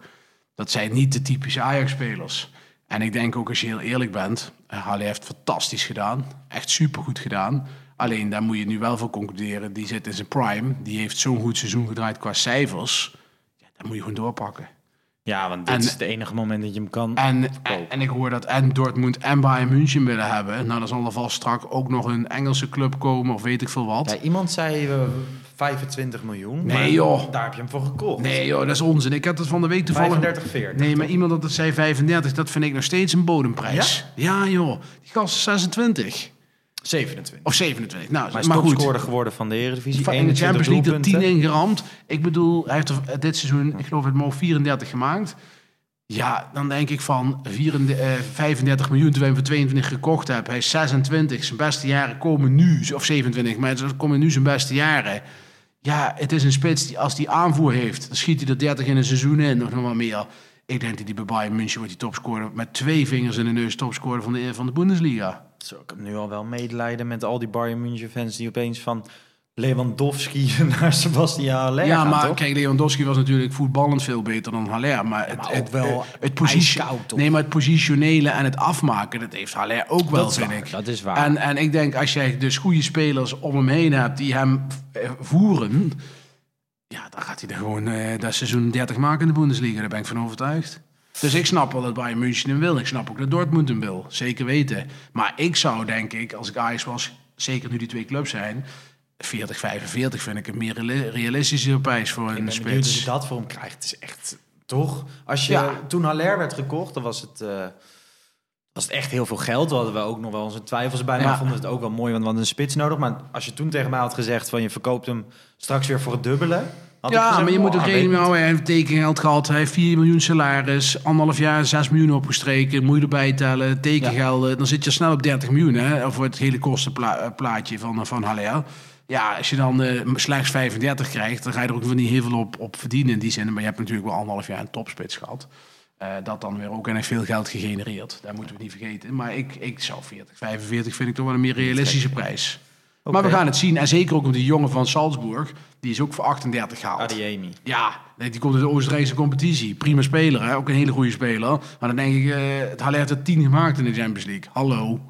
Dat zijn niet de typische Ajax-spelers. En ik denk ook als je heel eerlijk bent, eh, Haller heeft fantastisch gedaan. Echt supergoed gedaan. Alleen daar moet je nu wel voor concluderen, die zit in zijn prime. Die heeft zo'n goed seizoen gedraaid qua cijfers. Ja, daar moet je gewoon doorpakken. Ja, want dit En- is het enige moment dat je hem kan En, verkopen. en ik hoor dat en Dortmund en Bayern München willen hebben. Nou, dan zal er vast straks ook nog een Engelse club komen of weet ik veel wat. Ja, iemand zei eh, 25 miljoen. Nee, maar joh. Daar heb je hem voor gekocht. Nee joh, dat is onzin. Ik had het van de week toevallig... 35, 40. Nee, maar iemand dat het zei 35, dat vind ik nog steeds een bodemprijs. Ja, joh. Die gast is 26. 27. Of 27. Nou, Maar is maar goed. topscorer geworden van de Eredivisie. Van in de 21 Champions League er 10 doelpunten. ingeramd. Ik bedoel, hij heeft er dit seizoen, ik geloof het mogen 34 gemaakt. Ja, dan denk ik van 34, eh, 35 miljoen terwijl je hem voor 22 gekocht hebt. Hij is 26, zijn beste jaren komen nu, of 27, maar het komen nu zijn beste jaren. Ja, het is een spits die als die aanvoer heeft, dan schiet hij er 30 in een seizoen in, of nog wel meer. Ik denk dat hij bij Bayern München wordt die topscorer met twee vingers in de neus topscorer van de, van de Bundesliga. Zo, ik heb nu al wel medelijden met al die Bayern München fans die opeens van Lewandowski naar Sebastian Haller Ja, maar toch? kijk, Lewandowski was natuurlijk voetballend veel beter dan Haller. Maar, het, maar het, wel het, positie-? Nee, maar het positionele en het afmaken, dat heeft Haller ook wel, Dat vind waar, ik. dat is waar. En, en ik denk, als jij dus goede spelers om hem heen hebt die hem eh, voeren... Ja, dan gaat hij er gewoon eh, dat seizoen 30 maken in de Bundesliga. Daar ben ik van overtuigd. Dus ik snap wel dat Bayern München hem wil. Ik snap ook dat Dortmund hem wil. Zeker weten. Maar ik zou, denk ik, als ik Ajax was... Zeker nu die twee clubs zijn... 40, 45 vind ik een meer reali- realistische prijs voor Ik een ben benieuwd of spits. je dat voor hem krijgt. Het is echt, toch? Als je, Ja. Toen Haller werd gekocht, dan was het, eh, was het echt heel veel geld. Hadden we ook nog wel onze twijfels bij. Maar Ja. we vonden het ook wel mooi, want we hadden een spits nodig. Maar als je toen tegen mij had gezegd van je verkoopt hem straks weer voor het dubbele... had Ja, gezegd, maar je moet "Oh, ook weet rekening mee niet." houden. Hij heeft tekengeld gehad. Hij heeft 4 miljoen salaris. Anderhalf jaar 6 miljoen opgestreken. Moet je erbij tellen. Tekengelden. Dan zit je snel op 30 miljoen. Hè, voor het hele kostenplaatje van, van Haller. Ja, als je dan eh, slechts 35 krijgt, dan ga je er ook niet heel veel op, op verdienen in die zin. Maar je hebt natuurlijk wel anderhalf jaar een topspits gehad. Eh, dat dan weer ook en heeft veel geld gegenereerd. Daar moeten we niet vergeten. Maar ik, ik zou 40, 45 vind ik toch wel een meer realistische prijs. Maar we gaan het zien. En zeker ook om die jongen van Salzburg. Die is ook voor 38 gehaald. Adeyemi. Ja, die komt uit de Oostenrijkse competitie. Prima speler, hè? ook een hele goede speler. Maar dan denk ik, eh het Haller heeft er 10 gemaakt in de Champions League. Hallo.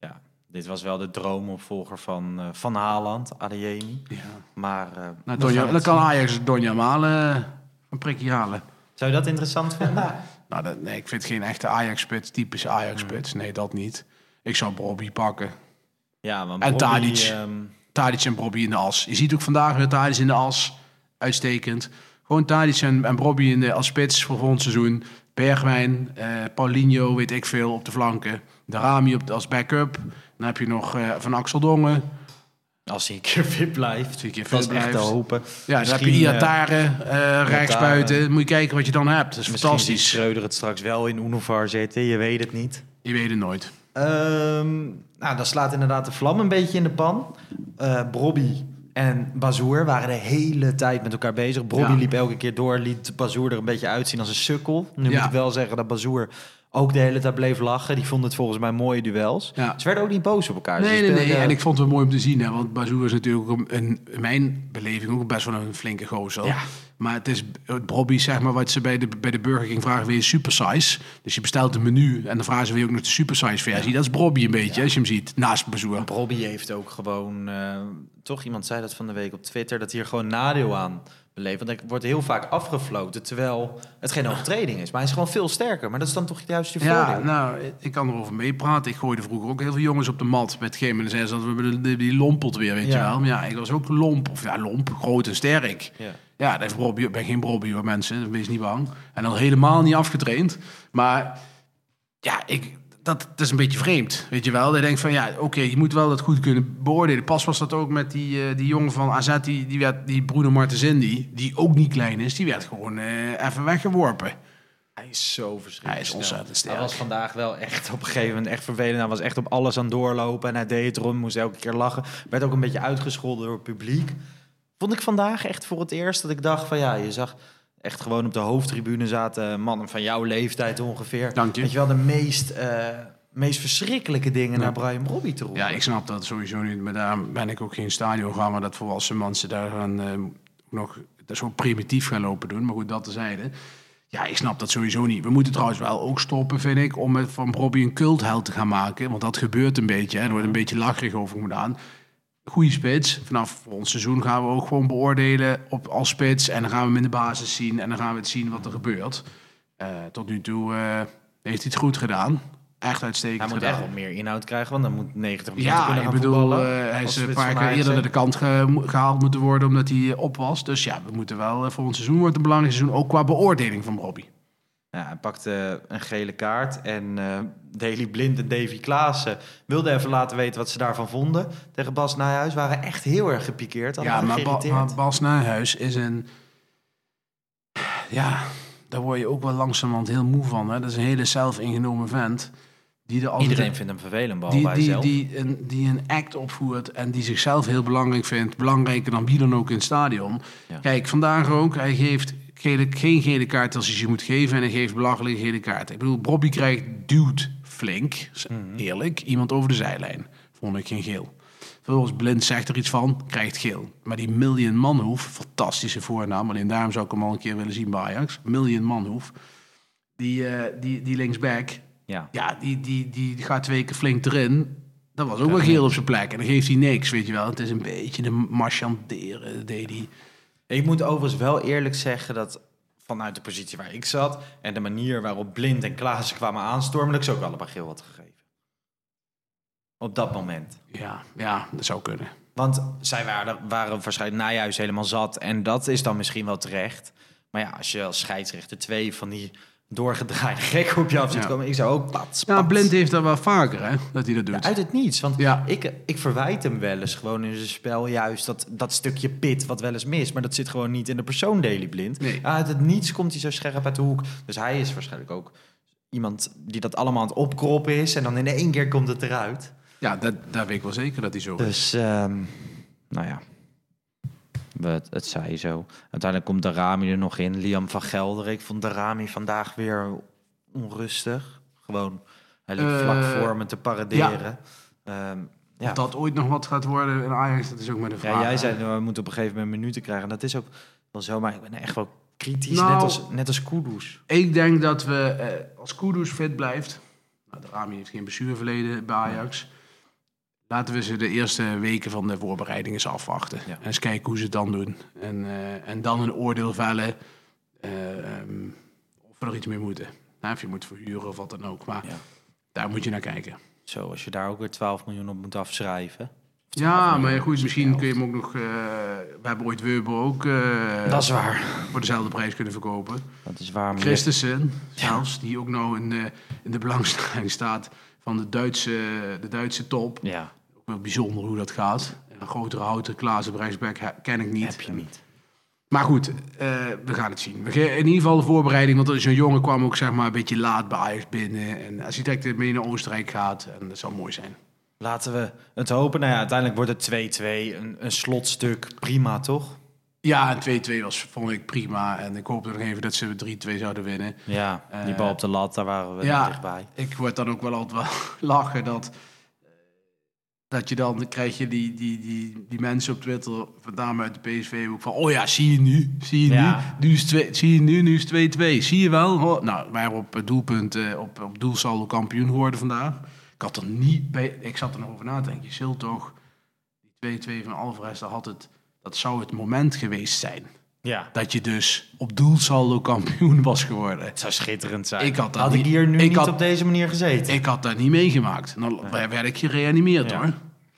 Ja, dit was wel de droomopvolger van, eh, van Haaland, Adeyemi. Ja. Maar eh, Nou, Donja, dan kan. Ajax Donja Malen een prikje halen. Zou je dat interessant vinden? Nou, dat, nee, ik vind geen echte Ajax-spits, typische Ajax-spits. Nee, dat niet. Ik zou Bobby pakken. Ja, want En Bobby, Tadic. ehm, Tadic en Bobby in de as. Je ziet ook vandaag weer Tadic in de as. Uitstekend. Gewoon Tadic en, en Bobby in de, als spits voor volgend seizoen. Bergwijn, eh, Paulinho, weet ik veel, op de flanken. De Rami op, als backup. Dan heb je nog eh, Van Axel Dongen. Als hij een keer fit blijft. Als hij een keer dat fit is echt te blijft. hopen. Ja, dan heb je Misschien, eh, Iatare uh, rechtsbuiten. Moet je kijken wat je dan hebt. Dat is Misschien fantastisch. Schreuder het straks wel in Unovar zitten. Je weet het niet. Je weet het nooit. Ehm, nou, dan slaat inderdaad de vlam een beetje in de pan. Eh Brobby en Bazoer waren de hele tijd met elkaar bezig. Brobby Ja. liep elke keer door, liet Bazoer er een beetje uitzien als een sukkel. Nu Ja. moet ik wel zeggen dat Bazoer ook de hele tijd bleef lachen. Die vond het volgens mij mooie duels. Ja. Ze werden ook niet boos op elkaar. Nee, nee, nee. En ik vond het wel mooi om te zien. Hè, want Bazoer is natuurlijk een, in mijn beleving ook best wel een flinke gozer. Ja. Maar het is het Bobby, zeg maar, wat ze bij de, bij de Burger King vragen, weer super size. Dus je bestelt een menu en dan vragen ze weer ook nog de super size versie. Dat is Bobby een beetje, als je hem ziet, naast Bazoer. Brobby heeft ook gewoon... eh, toch, iemand zei dat van de week op Twitter... dat hij er gewoon nadeel aan beleeft. Want er wordt heel vaak afgefloten... terwijl het geen overtreding is. Maar hij is gewoon veel sterker. Maar dat is dan toch juist je voordeel. Ja, nou, ik kan erover meepraten. Ik gooide vroeger ook heel veel jongens op de mat met geen En dan zeiden ze dat we de- die lompelt weer, weet je Ja. wel. Maar ja, ik was ook lomp. Of ja, lomp, groot en sterk. Ja. Ja, dat Robbie, ik ben geen Robbie hoor, mensen. Wees niet bang. En al helemaal niet afgetraind. Maar ja, ik, dat, dat is een beetje vreemd, weet je wel. Dat je denkt van, ja, oké, je moet wel dat goed kunnen beoordelen. Pas was dat ook met die, eh, die jongen van AZ, die, die, werd, die Bruno Martensindi, die ook niet klein is. Die werd gewoon eh, even weggeworpen. Hij is zo verschrikkelijk Hij is ontzettend sterk. Hij was vandaag wel echt op een gegeven moment echt vervelend. Hij was echt op alles aan het doorlopen en hij deed het erom, moest elke keer lachen. Werd ook een beetje uitgescholden door het publiek. Vond ik vandaag echt voor het eerst dat ik dacht van ja, je zag echt gewoon op de hoofdtribune zaten mannen van jouw leeftijd ongeveer. Dank je. Weet je wel, de meest, eh, meest verschrikkelijke dingen naar Brian Robbie te roepen. Ja, ik snap dat sowieso niet. Maar daar ben ik ook geen stadion gaan, maar dat volwassen mensen daar gaan eh, nog dat zo primitief gaan lopen doen. Maar goed, dat tezijde. Ja, ik snap dat sowieso niet. We moeten trouwens wel ook stoppen, vind ik, om het van Robbie een cultheld te gaan maken. Want dat gebeurt een beetje. Hè. Er wordt een beetje lacherig over gedaan. Goede spits. Vanaf ons seizoen gaan we ook gewoon beoordelen op, als spits. En dan gaan we hem in de basis zien. En dan gaan we het zien wat er gebeurt. Eh, tot nu toe eh, heeft hij het goed gedaan. Echt uitstekend Hij moet gedaan. echt wat meer inhoud krijgen, want dan moet 90% minuten Ja, kunnen ik bedoel, eh, hij is een paar keer eerder naar de kant ge- gehaald moeten worden omdat hij op was. Dus ja, we moeten wel, eh, volgend seizoen wordt een belangrijk seizoen, ook qua beoordeling van Robbie. Ja, hij pakte een gele kaart en eh Daley Blind en Davy Klaassen wilden even laten weten wat ze daarvan vonden. Tegen Bas Nijhuis waren echt heel erg gepikeerd. Ja, maar, Ba- maar Bas Nijhuis is een... Ja, daar word je ook wel langzamerhand heel moe van. Hè? Dat is een hele zelfingenomen vent. Die er altijd Iedereen vindt hem vervelend, behalve die, die, zelf. die, een, die een act opvoert en die zichzelf heel belangrijk vindt. Belangrijker dan wie dan ook in het stadion. Ja. Kijk, vandaag ook. Hij geeft gele, geen gele kaart als hij ze moet geven. En hij geeft belachelijke gele kaart. Ik bedoel, Bobby krijgt duwt flink. Mhm. Eerlijk. Iemand over de zijlijn. Vond ik geen geel. Vervolgens Blind zegt er iets van, krijgt geel. Maar die Million Manhoef, fantastische voornaam. Alleen daarom zou ik hem al een keer willen zien bij Ajax. Million Manhoef. Die, eh, die, die linksback, Ja. ja, die, die, die gaat twee keer flink erin. Dat was ook wel geel op zijn plek. En dan geeft hij niks, weet je wel. Het is een beetje de marchanderen, deed hij. Ik moet overigens wel eerlijk zeggen dat vanuit de positie waar ik zat en de manier waarop Blind en Klaassen kwamen aanstormen, dat ik ze ook allebei geel had gegeven. Op dat moment. Ja, ja, dat zou kunnen. Want zij waren, waren waarschijnlijk Nijhuis helemaal zat. En dat is dan misschien wel terecht. Maar ja, als je als scheidsrechter twee van die doorgedraaide gekken op je af zit Ja. komen... Ik zou ook pats, Ja. Blind heeft dat wel vaker, hè, dat hij dat doet. Ja, uit het niets. Want Ja. ik, ik verwijt hem wel eens gewoon in zijn spel juist dat, dat stukje pit wat wel eens mis. Maar dat zit gewoon niet in de persoon Daily Blind. Nee. Uit het niets komt hij zo scherp uit de hoek. Dus hij is waarschijnlijk ook iemand die dat allemaal aan het opkroppen is. En dan in één keer komt het eruit. Ja, dat, dat weet ik wel zeker dat hij zo is. Dus, ehm, nou ja, het, het zei zo. Uiteindelijk komt de Rami er nog in. Liam van Gelder. Ik vond de Rami vandaag weer onrustig. Gewoon, hij liep Eh, vlak voor me te paraderen. Ja. ja. Of dat ooit nog wat gaat worden in Ajax, dat is ook maar de vraag. ja, jij zei, nou, we moeten op een gegeven moment minuten krijgen. Dat is ook wel zo, maar ik ben echt wel kritisch. Nou- net, als, net als Kudus. Ik denk dat we, eh, als Kudus fit blijft... Nou, de Rami heeft geen blessureverleden bij Ajax... Laten we ze de eerste weken van de voorbereiding eens afwachten. Ja. En eens kijken hoe ze het dan doen. En, eh, en dan een oordeel vellen eh, ehm, of we er iets mee moeten. Nou, of je moet verhuren of wat dan ook. Maar Ja. daar moet je naar kijken. Zo, als je daar ook weer 12 miljoen op moet afschrijven. Ja, maar goed, misschien kun je hem ook nog... eh, we hebben ooit Weber ook eh, Dat is waar. voor dezelfde prijs kunnen verkopen. Dat is waar. maar- Christensen, zelfs, die ook nou in, de in de belangstelling staat van de Duitse, de Duitse top. Ja, wel bijzonder hoe dat gaat. Een grotere houten Klaassen he- ken ik niet. heb je niet. Maar goed, eh, we gaan het zien. In ieder geval de voorbereiding, want zo'n jongen kwam ook zeg maar een beetje laat bij Ajax binnen. En als hij direct mee naar Oostenrijk gaat, en dat zou mooi zijn. Laten we het hopen. Nou ja, uiteindelijk wordt het 2-2. Een, een slotstuk. Prima, toch? Ja, en 2-2 was, vond ik prima. En ik hoop nog even dat ze 3-2 zouden winnen. Ja, die Eh, bal op de lat, daar waren we ja. dichtbij. Ik word dan ook wel altijd wel lachen dat, eh, dat je dan krijg je die, die, die, die mensen op Twitter, van name uit de PSV ook van, oh ja, zie je nu, zie je Ja. nu, nu is twee- zie je nu, nu is het 2-2, zie je wel? Oh, nou, wij waren op doelpunt, eh, op, op doelsaldo kampioen geworden vandaag. Ik had er niet bij, ik zat er nog over na te denken, je zult toch, die 2-2 van Alvarez, dat, had het, dat zou het moment geweest zijn. Ja, Dat je dus op doelsaldo kampioen was geworden. het zou schitterend zijn. Ik had dat had ik hier nu ik niet had- op deze manier gezeten. Ik had dat niet meegemaakt. Dan werd ik gereanimeerd Ja. hoor.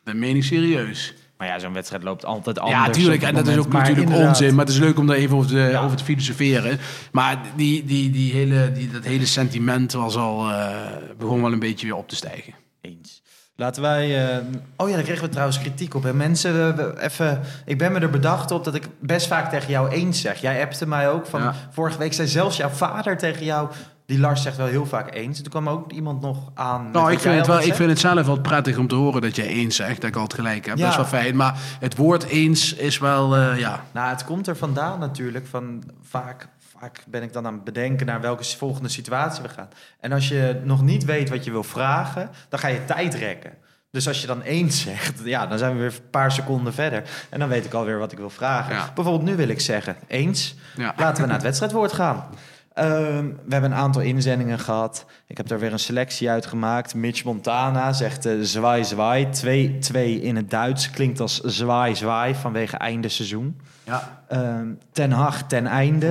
Dat meen ik serieus. Maar ja, zo'n wedstrijd loopt altijd anders. Ja, tuurlijk. En dat is ook. Maar natuurlijk inderdaad. onzin. Maar het is leuk om daar even over te, Ja. over te filosoferen. Maar die, die, die hele, die, dat hele sentiment was al, eh, begon wel een beetje weer op te stijgen. Eens. Laten wij. eh, Oh ja, daar kregen we trouwens kritiek op. Hè. Mensen, eh, we- even. Ik ben me er bedacht op dat ik best vaak tegen jou eens zeg. Jij appte mij ook van. Ja. Vorige week zei zelfs jouw vader tegen jou. Die Lars zegt wel heel vaak eens. En toen kwam ook iemand nog aan. Nou, ik vind, het wel, ik vind het zelf wel prettig om te horen dat jij eens zegt. Dat ik altijd gelijk heb. Ja. Dat is wel fijn. Maar het woord eens is wel, eh, ja... Nou, het komt er vandaan natuurlijk. Van vaak, vaak ben ik dan aan het bedenken naar welke volgende situatie we gaan. En als je nog niet weet wat je wil vragen, dan ga je tijd rekken. Dus als je dan eens zegt, ja, dan zijn we weer een paar seconden verder. En dan weet ik alweer wat ik wil vragen. Ja. Bijvoorbeeld nu wil ik zeggen, eens. ja. Laten we naar het wedstrijdwoord gaan. Ehm, we hebben een aantal inzendingen gehad. Ik heb er weer een selectie uit gemaakt. Mitch Montana zegt eh zwaai zwaai. 2-2 in het Duits klinkt als zwaai zwaai vanwege einde seizoen. ja. Ehm, ten Hag ten einde.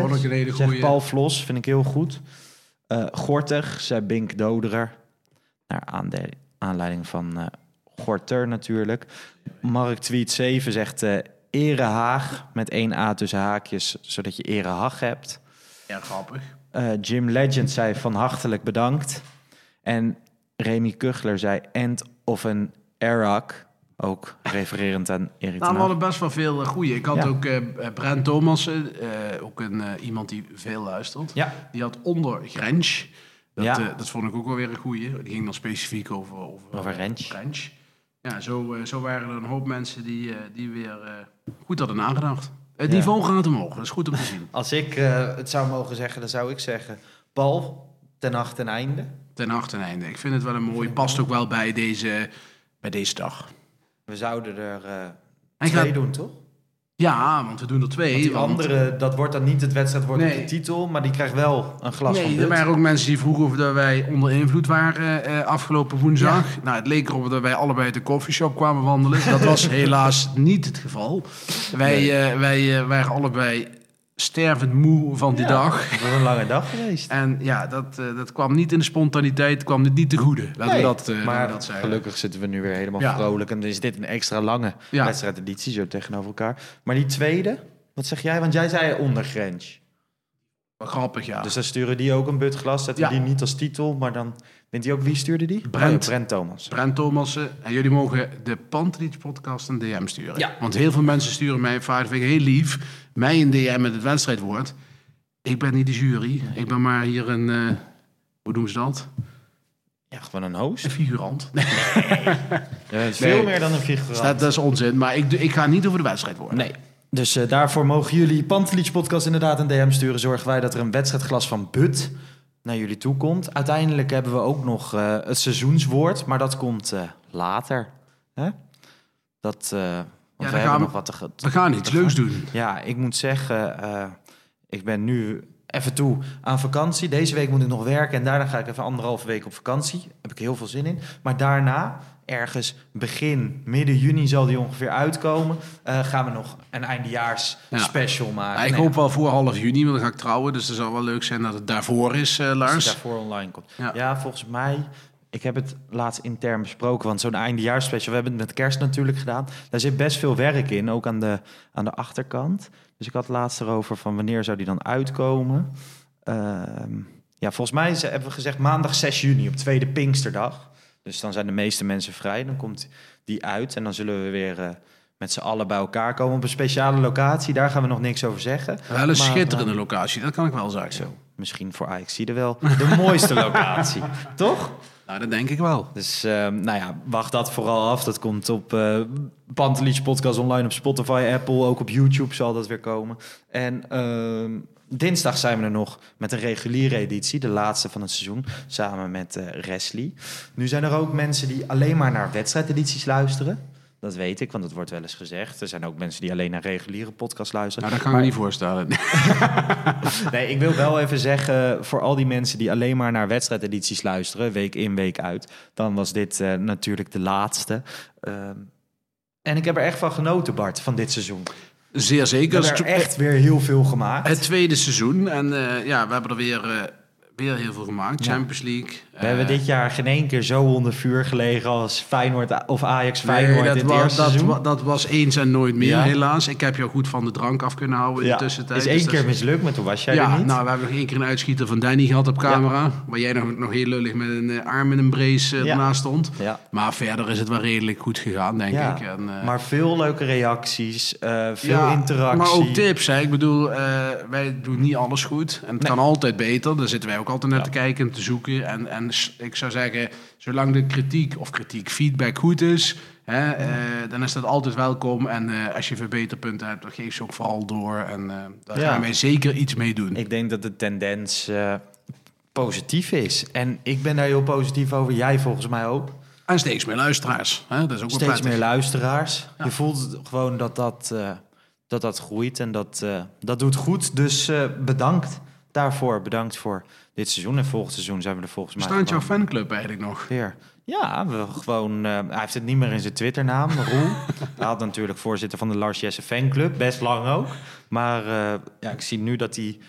Zegt goeie. Paul Vlos, vind ik heel goed. Eh, Gortig, zei Bink Doderer. Naar aande- aanleiding van eh Gorter natuurlijk. Mark Tweet 7 zegt eh Ere Haag met één A tussen haakjes, zodat je Ere Hag hebt. Ja, grappig. Eh, Jim Legend zei van hartelijk bedankt. En Remy Kuchler zei end of een Arak. Ook refererend aan Erik Nou, we hadden best wel veel uh, goeie. Ik had Ja. ook eh Brent Thomassen, eh, ook een, eh, iemand die veel luistert. Ja, Die had onder Grensch. Dat, Ja. eh, dat vond ik ook wel weer een goeie. Die ging dan specifiek over, over, Over. Ja, zo, eh, zo waren er een hoop mensen die, eh, die weer eh, goed hadden nagedacht. Het Ja. niveau gaat omhoog, dat is goed om te zien. als ik eh, het zou mogen zeggen, dan zou ik zeggen... Paul, ten acht ten einde. Ten acht en einde. Ik vind het wel een mooi, past ook wel bij deze, bij deze dag. We zouden er En twee gaat- doen, toch? Ja, want we doen er twee. Want die want- andere, dat wordt dan niet het wedstrijdwoord op Nee. de titel... maar die krijgt wel een glas van Nee, er But. waren ook mensen die vroegen of dat wij onder invloed waren eh, afgelopen woensdag. Nou, het leek erop dat wij allebei uit de koffieshop kwamen wandelen. Dat was helaas niet het geval. Wij, eh, wij eh, waren allebei stervend moe van die Ja. dag. Het was een lange dag geweest. En ja, dat, eh, dat kwam niet in de spontaniteit, kwam het niet te goede. Laten Nee, we dat, eh, maar dat zeggen. gelukkig zitten we nu weer helemaal Ja. vrolijk. En dan is dit een extra lange Ja. wedstrijdeditie, zo tegenover elkaar. Maar die tweede, wat zeg jij? Want jij zei ondergrens. Grappig, ja. Dus dan sturen die ook een butglas. Zetten Ja. die niet als titel, maar dan wint die ook... Wie stuurde die? Brent. Oh Brent Thomas. Brent Thomassen. En jullie mogen de Pantelits podcast een DM sturen. Ja. Want heel veel mensen sturen mij, vaak vind ik heel lief, mij een DM met het wedstrijdwoord. Ik ben niet de jury. Ik ben maar hier een, eh, hoe doen ze dat? Ja, gewoon een host. Een figurant. Nee, Ja, het is Nee. veel meer dan een figurant. dat, dat is onzin. Maar ik, ik ga niet over de wedstrijd worden. Nee. Dus eh, daarvoor mogen jullie Pantelich podcast inderdaad een DM sturen. Zorgen wij dat er een wedstrijdglas van But naar jullie toe komt. Uiteindelijk hebben we ook nog eh, het seizoenswoord, maar dat komt eh, later. Hè? Dat, dan we gaan we- nog wat te, We gaan iets leuks doen. Ja, ik moet zeggen, ik ben nu even toe aan vakantie. Deze week moet ik nog werken en daarna ga ik even anderhalve week op vakantie. Daar heb ik heel veel zin in. Maar daarna, ergens begin, midden juni zal die ongeveer uitkomen. eh, gaan we nog een eindejaars Ja. special maken. Ik Nee, hoop wel voor half juni, want dan ga ik trouwen. Dus het zal wel leuk zijn dat het daarvoor is, als die Lars. daarvoor online komt. Ja. Ja. volgens mij ik heb het laatst intern besproken, want zo'n eindejaarsspecial, we hebben het met kerst natuurlijk gedaan. Daar zit best veel werk in, ook aan de, aan de achterkant. Dus ik had het laatst erover van wanneer zou die dan uitkomen. Ehm, ja, volgens mij ze- hebben we gezegd maandag 6 juni op tweede Pinksterdag. Dus dan zijn de meeste mensen vrij. Dan komt die uit en dan zullen we weer eh, met z'n allen bij elkaar komen op een speciale locatie. Daar gaan we nog niks over zeggen. Wel een Maar, schitterende eh, locatie, dat kan ik wel zeggen. zo, misschien voor Ajax zie je wel de mooiste locatie, toch? Nou, dat denk ik wel. Dus ehm, nou ja, wacht dat vooral af. Dat komt op Pantelich Podcast online op Spotify, Apple, ook op YouTube zal dat weer komen. En ehm, dinsdag zijn we er nog met een reguliere editie, de laatste van het seizoen, samen met eh Resli. Nu zijn er ook mensen die alleen maar naar wedstrijdedities luisteren. Dat weet ik, want dat wordt wel eens gezegd. Er zijn ook mensen die alleen naar reguliere podcasts luisteren. Nou, dat kan ik me niet voorstellen. Nee, ik wil wel even zeggen voor al die mensen die alleen maar naar wedstrijdedities luisteren, week in, week uit, dan was dit eh, natuurlijk de laatste. Ehm, en ik heb er echt van genoten, Bart, van dit seizoen. Zeer We zeker. hebben er echt weer heel veel gemaakt. Het tweede seizoen. En eh, ja, we hebben er weer, eh, weer heel veel gemaakt. Champions League. We hebben dit jaar geen één keer zo onder vuur gelegen als Feyenoord of Ajax Feyenoord Nee, dat, in het was, eerste dat, wa- dat was eens en nooit meer, Ja. helaas. Ik heb jou goed van de drank af kunnen houden in ja, de tussentijd. is Dus één keer mislukt, maar toen was jij ja, er niet. nou, we hebben nog één keer een uitschieter van Danny gehad op camera. Waar jij nog, nog heel lullig met een eh, arm in een brace Ja. ernaast stond. ja. Maar verder is het wel redelijk goed gegaan, denk Ja, ik. En, eh, maar veel leuke reacties, veel ja, interactie. Maar ook tips. Hè. Ik bedoel, wij doen niet alles goed. En het Nee. kan altijd beter. Daar zitten wij ook altijd naar te kijken en te zoeken. En, en ik zou zeggen, zolang de kritiek of kritiek, feedback goed is... Hè, eh, dan is dat altijd welkom. En eh, als je verbeterpunten hebt, dan geef ze ook vooral door. En eh, daar Ja. gaan wij zeker iets mee doen. Ik denk dat de tendens positief is. En ik ben daar heel positief over. Jij volgens mij ook. En steeds meer luisteraars. Hè? Dat is ook Steeds meer luisteraars. Ja. Je voelt gewoon dat dat, dat, dat groeit en dat, dat doet goed. Dus bedankt daarvoor. Bedankt voor dit seizoen. En volgend seizoen zijn we er volgens mij Bestaat jouw fanclub eigenlijk nog? weer. Ja, we gewoon, eh, hij heeft het niet meer in zijn Twitternaam, Roel. hij had natuurlijk voorzitter van de Lars Jesse fanclub, best lang ook. Maar eh, ja, ik zie nu dat hij...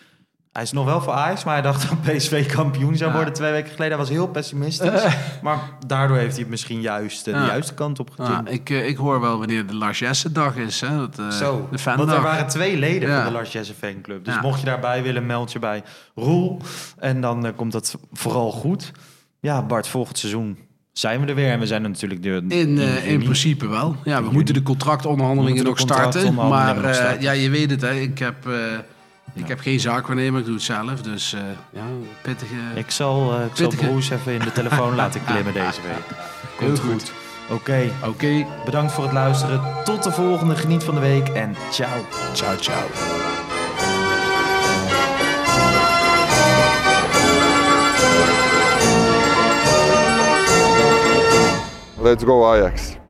Hij is nog wel voor Ajax, maar hij dacht dat PSV kampioen zou Ja. worden twee weken geleden. Hij was heel pessimistisch. maar daardoor heeft hij het misschien juist eh, de Ja. juiste kant op Ja, geduwd. ik, eh, ik hoor wel wanneer de Lars Jesse dag is. Hè? Dat, eh, Zo, de want er waren twee leden Ja. van de Lars Jesse fanclub. Dus Ja. mocht je daarbij willen, meld je bij Roel. En dan eh, komt dat vooral goed. Ja, Bart, volgend seizoen zijn we er weer. En we zijn natuurlijk de, In, eh, in principe wel. Ja, we moeten de contractonderhandelingen nog starten. Maar eh, ja, je weet het, hè. ik heb, ik heb geen zaakwaarnemer, ik doe het zelf. Dus eh, ja, pittige... Ik zal, eh, ik zal even in de telefoon laten klimmen deze week. Komt Heel goed. Oké, Oké, bedankt voor het luisteren. Tot de volgende. Geniet van de week en ciao. ciao, ciao. Let's go Ajax.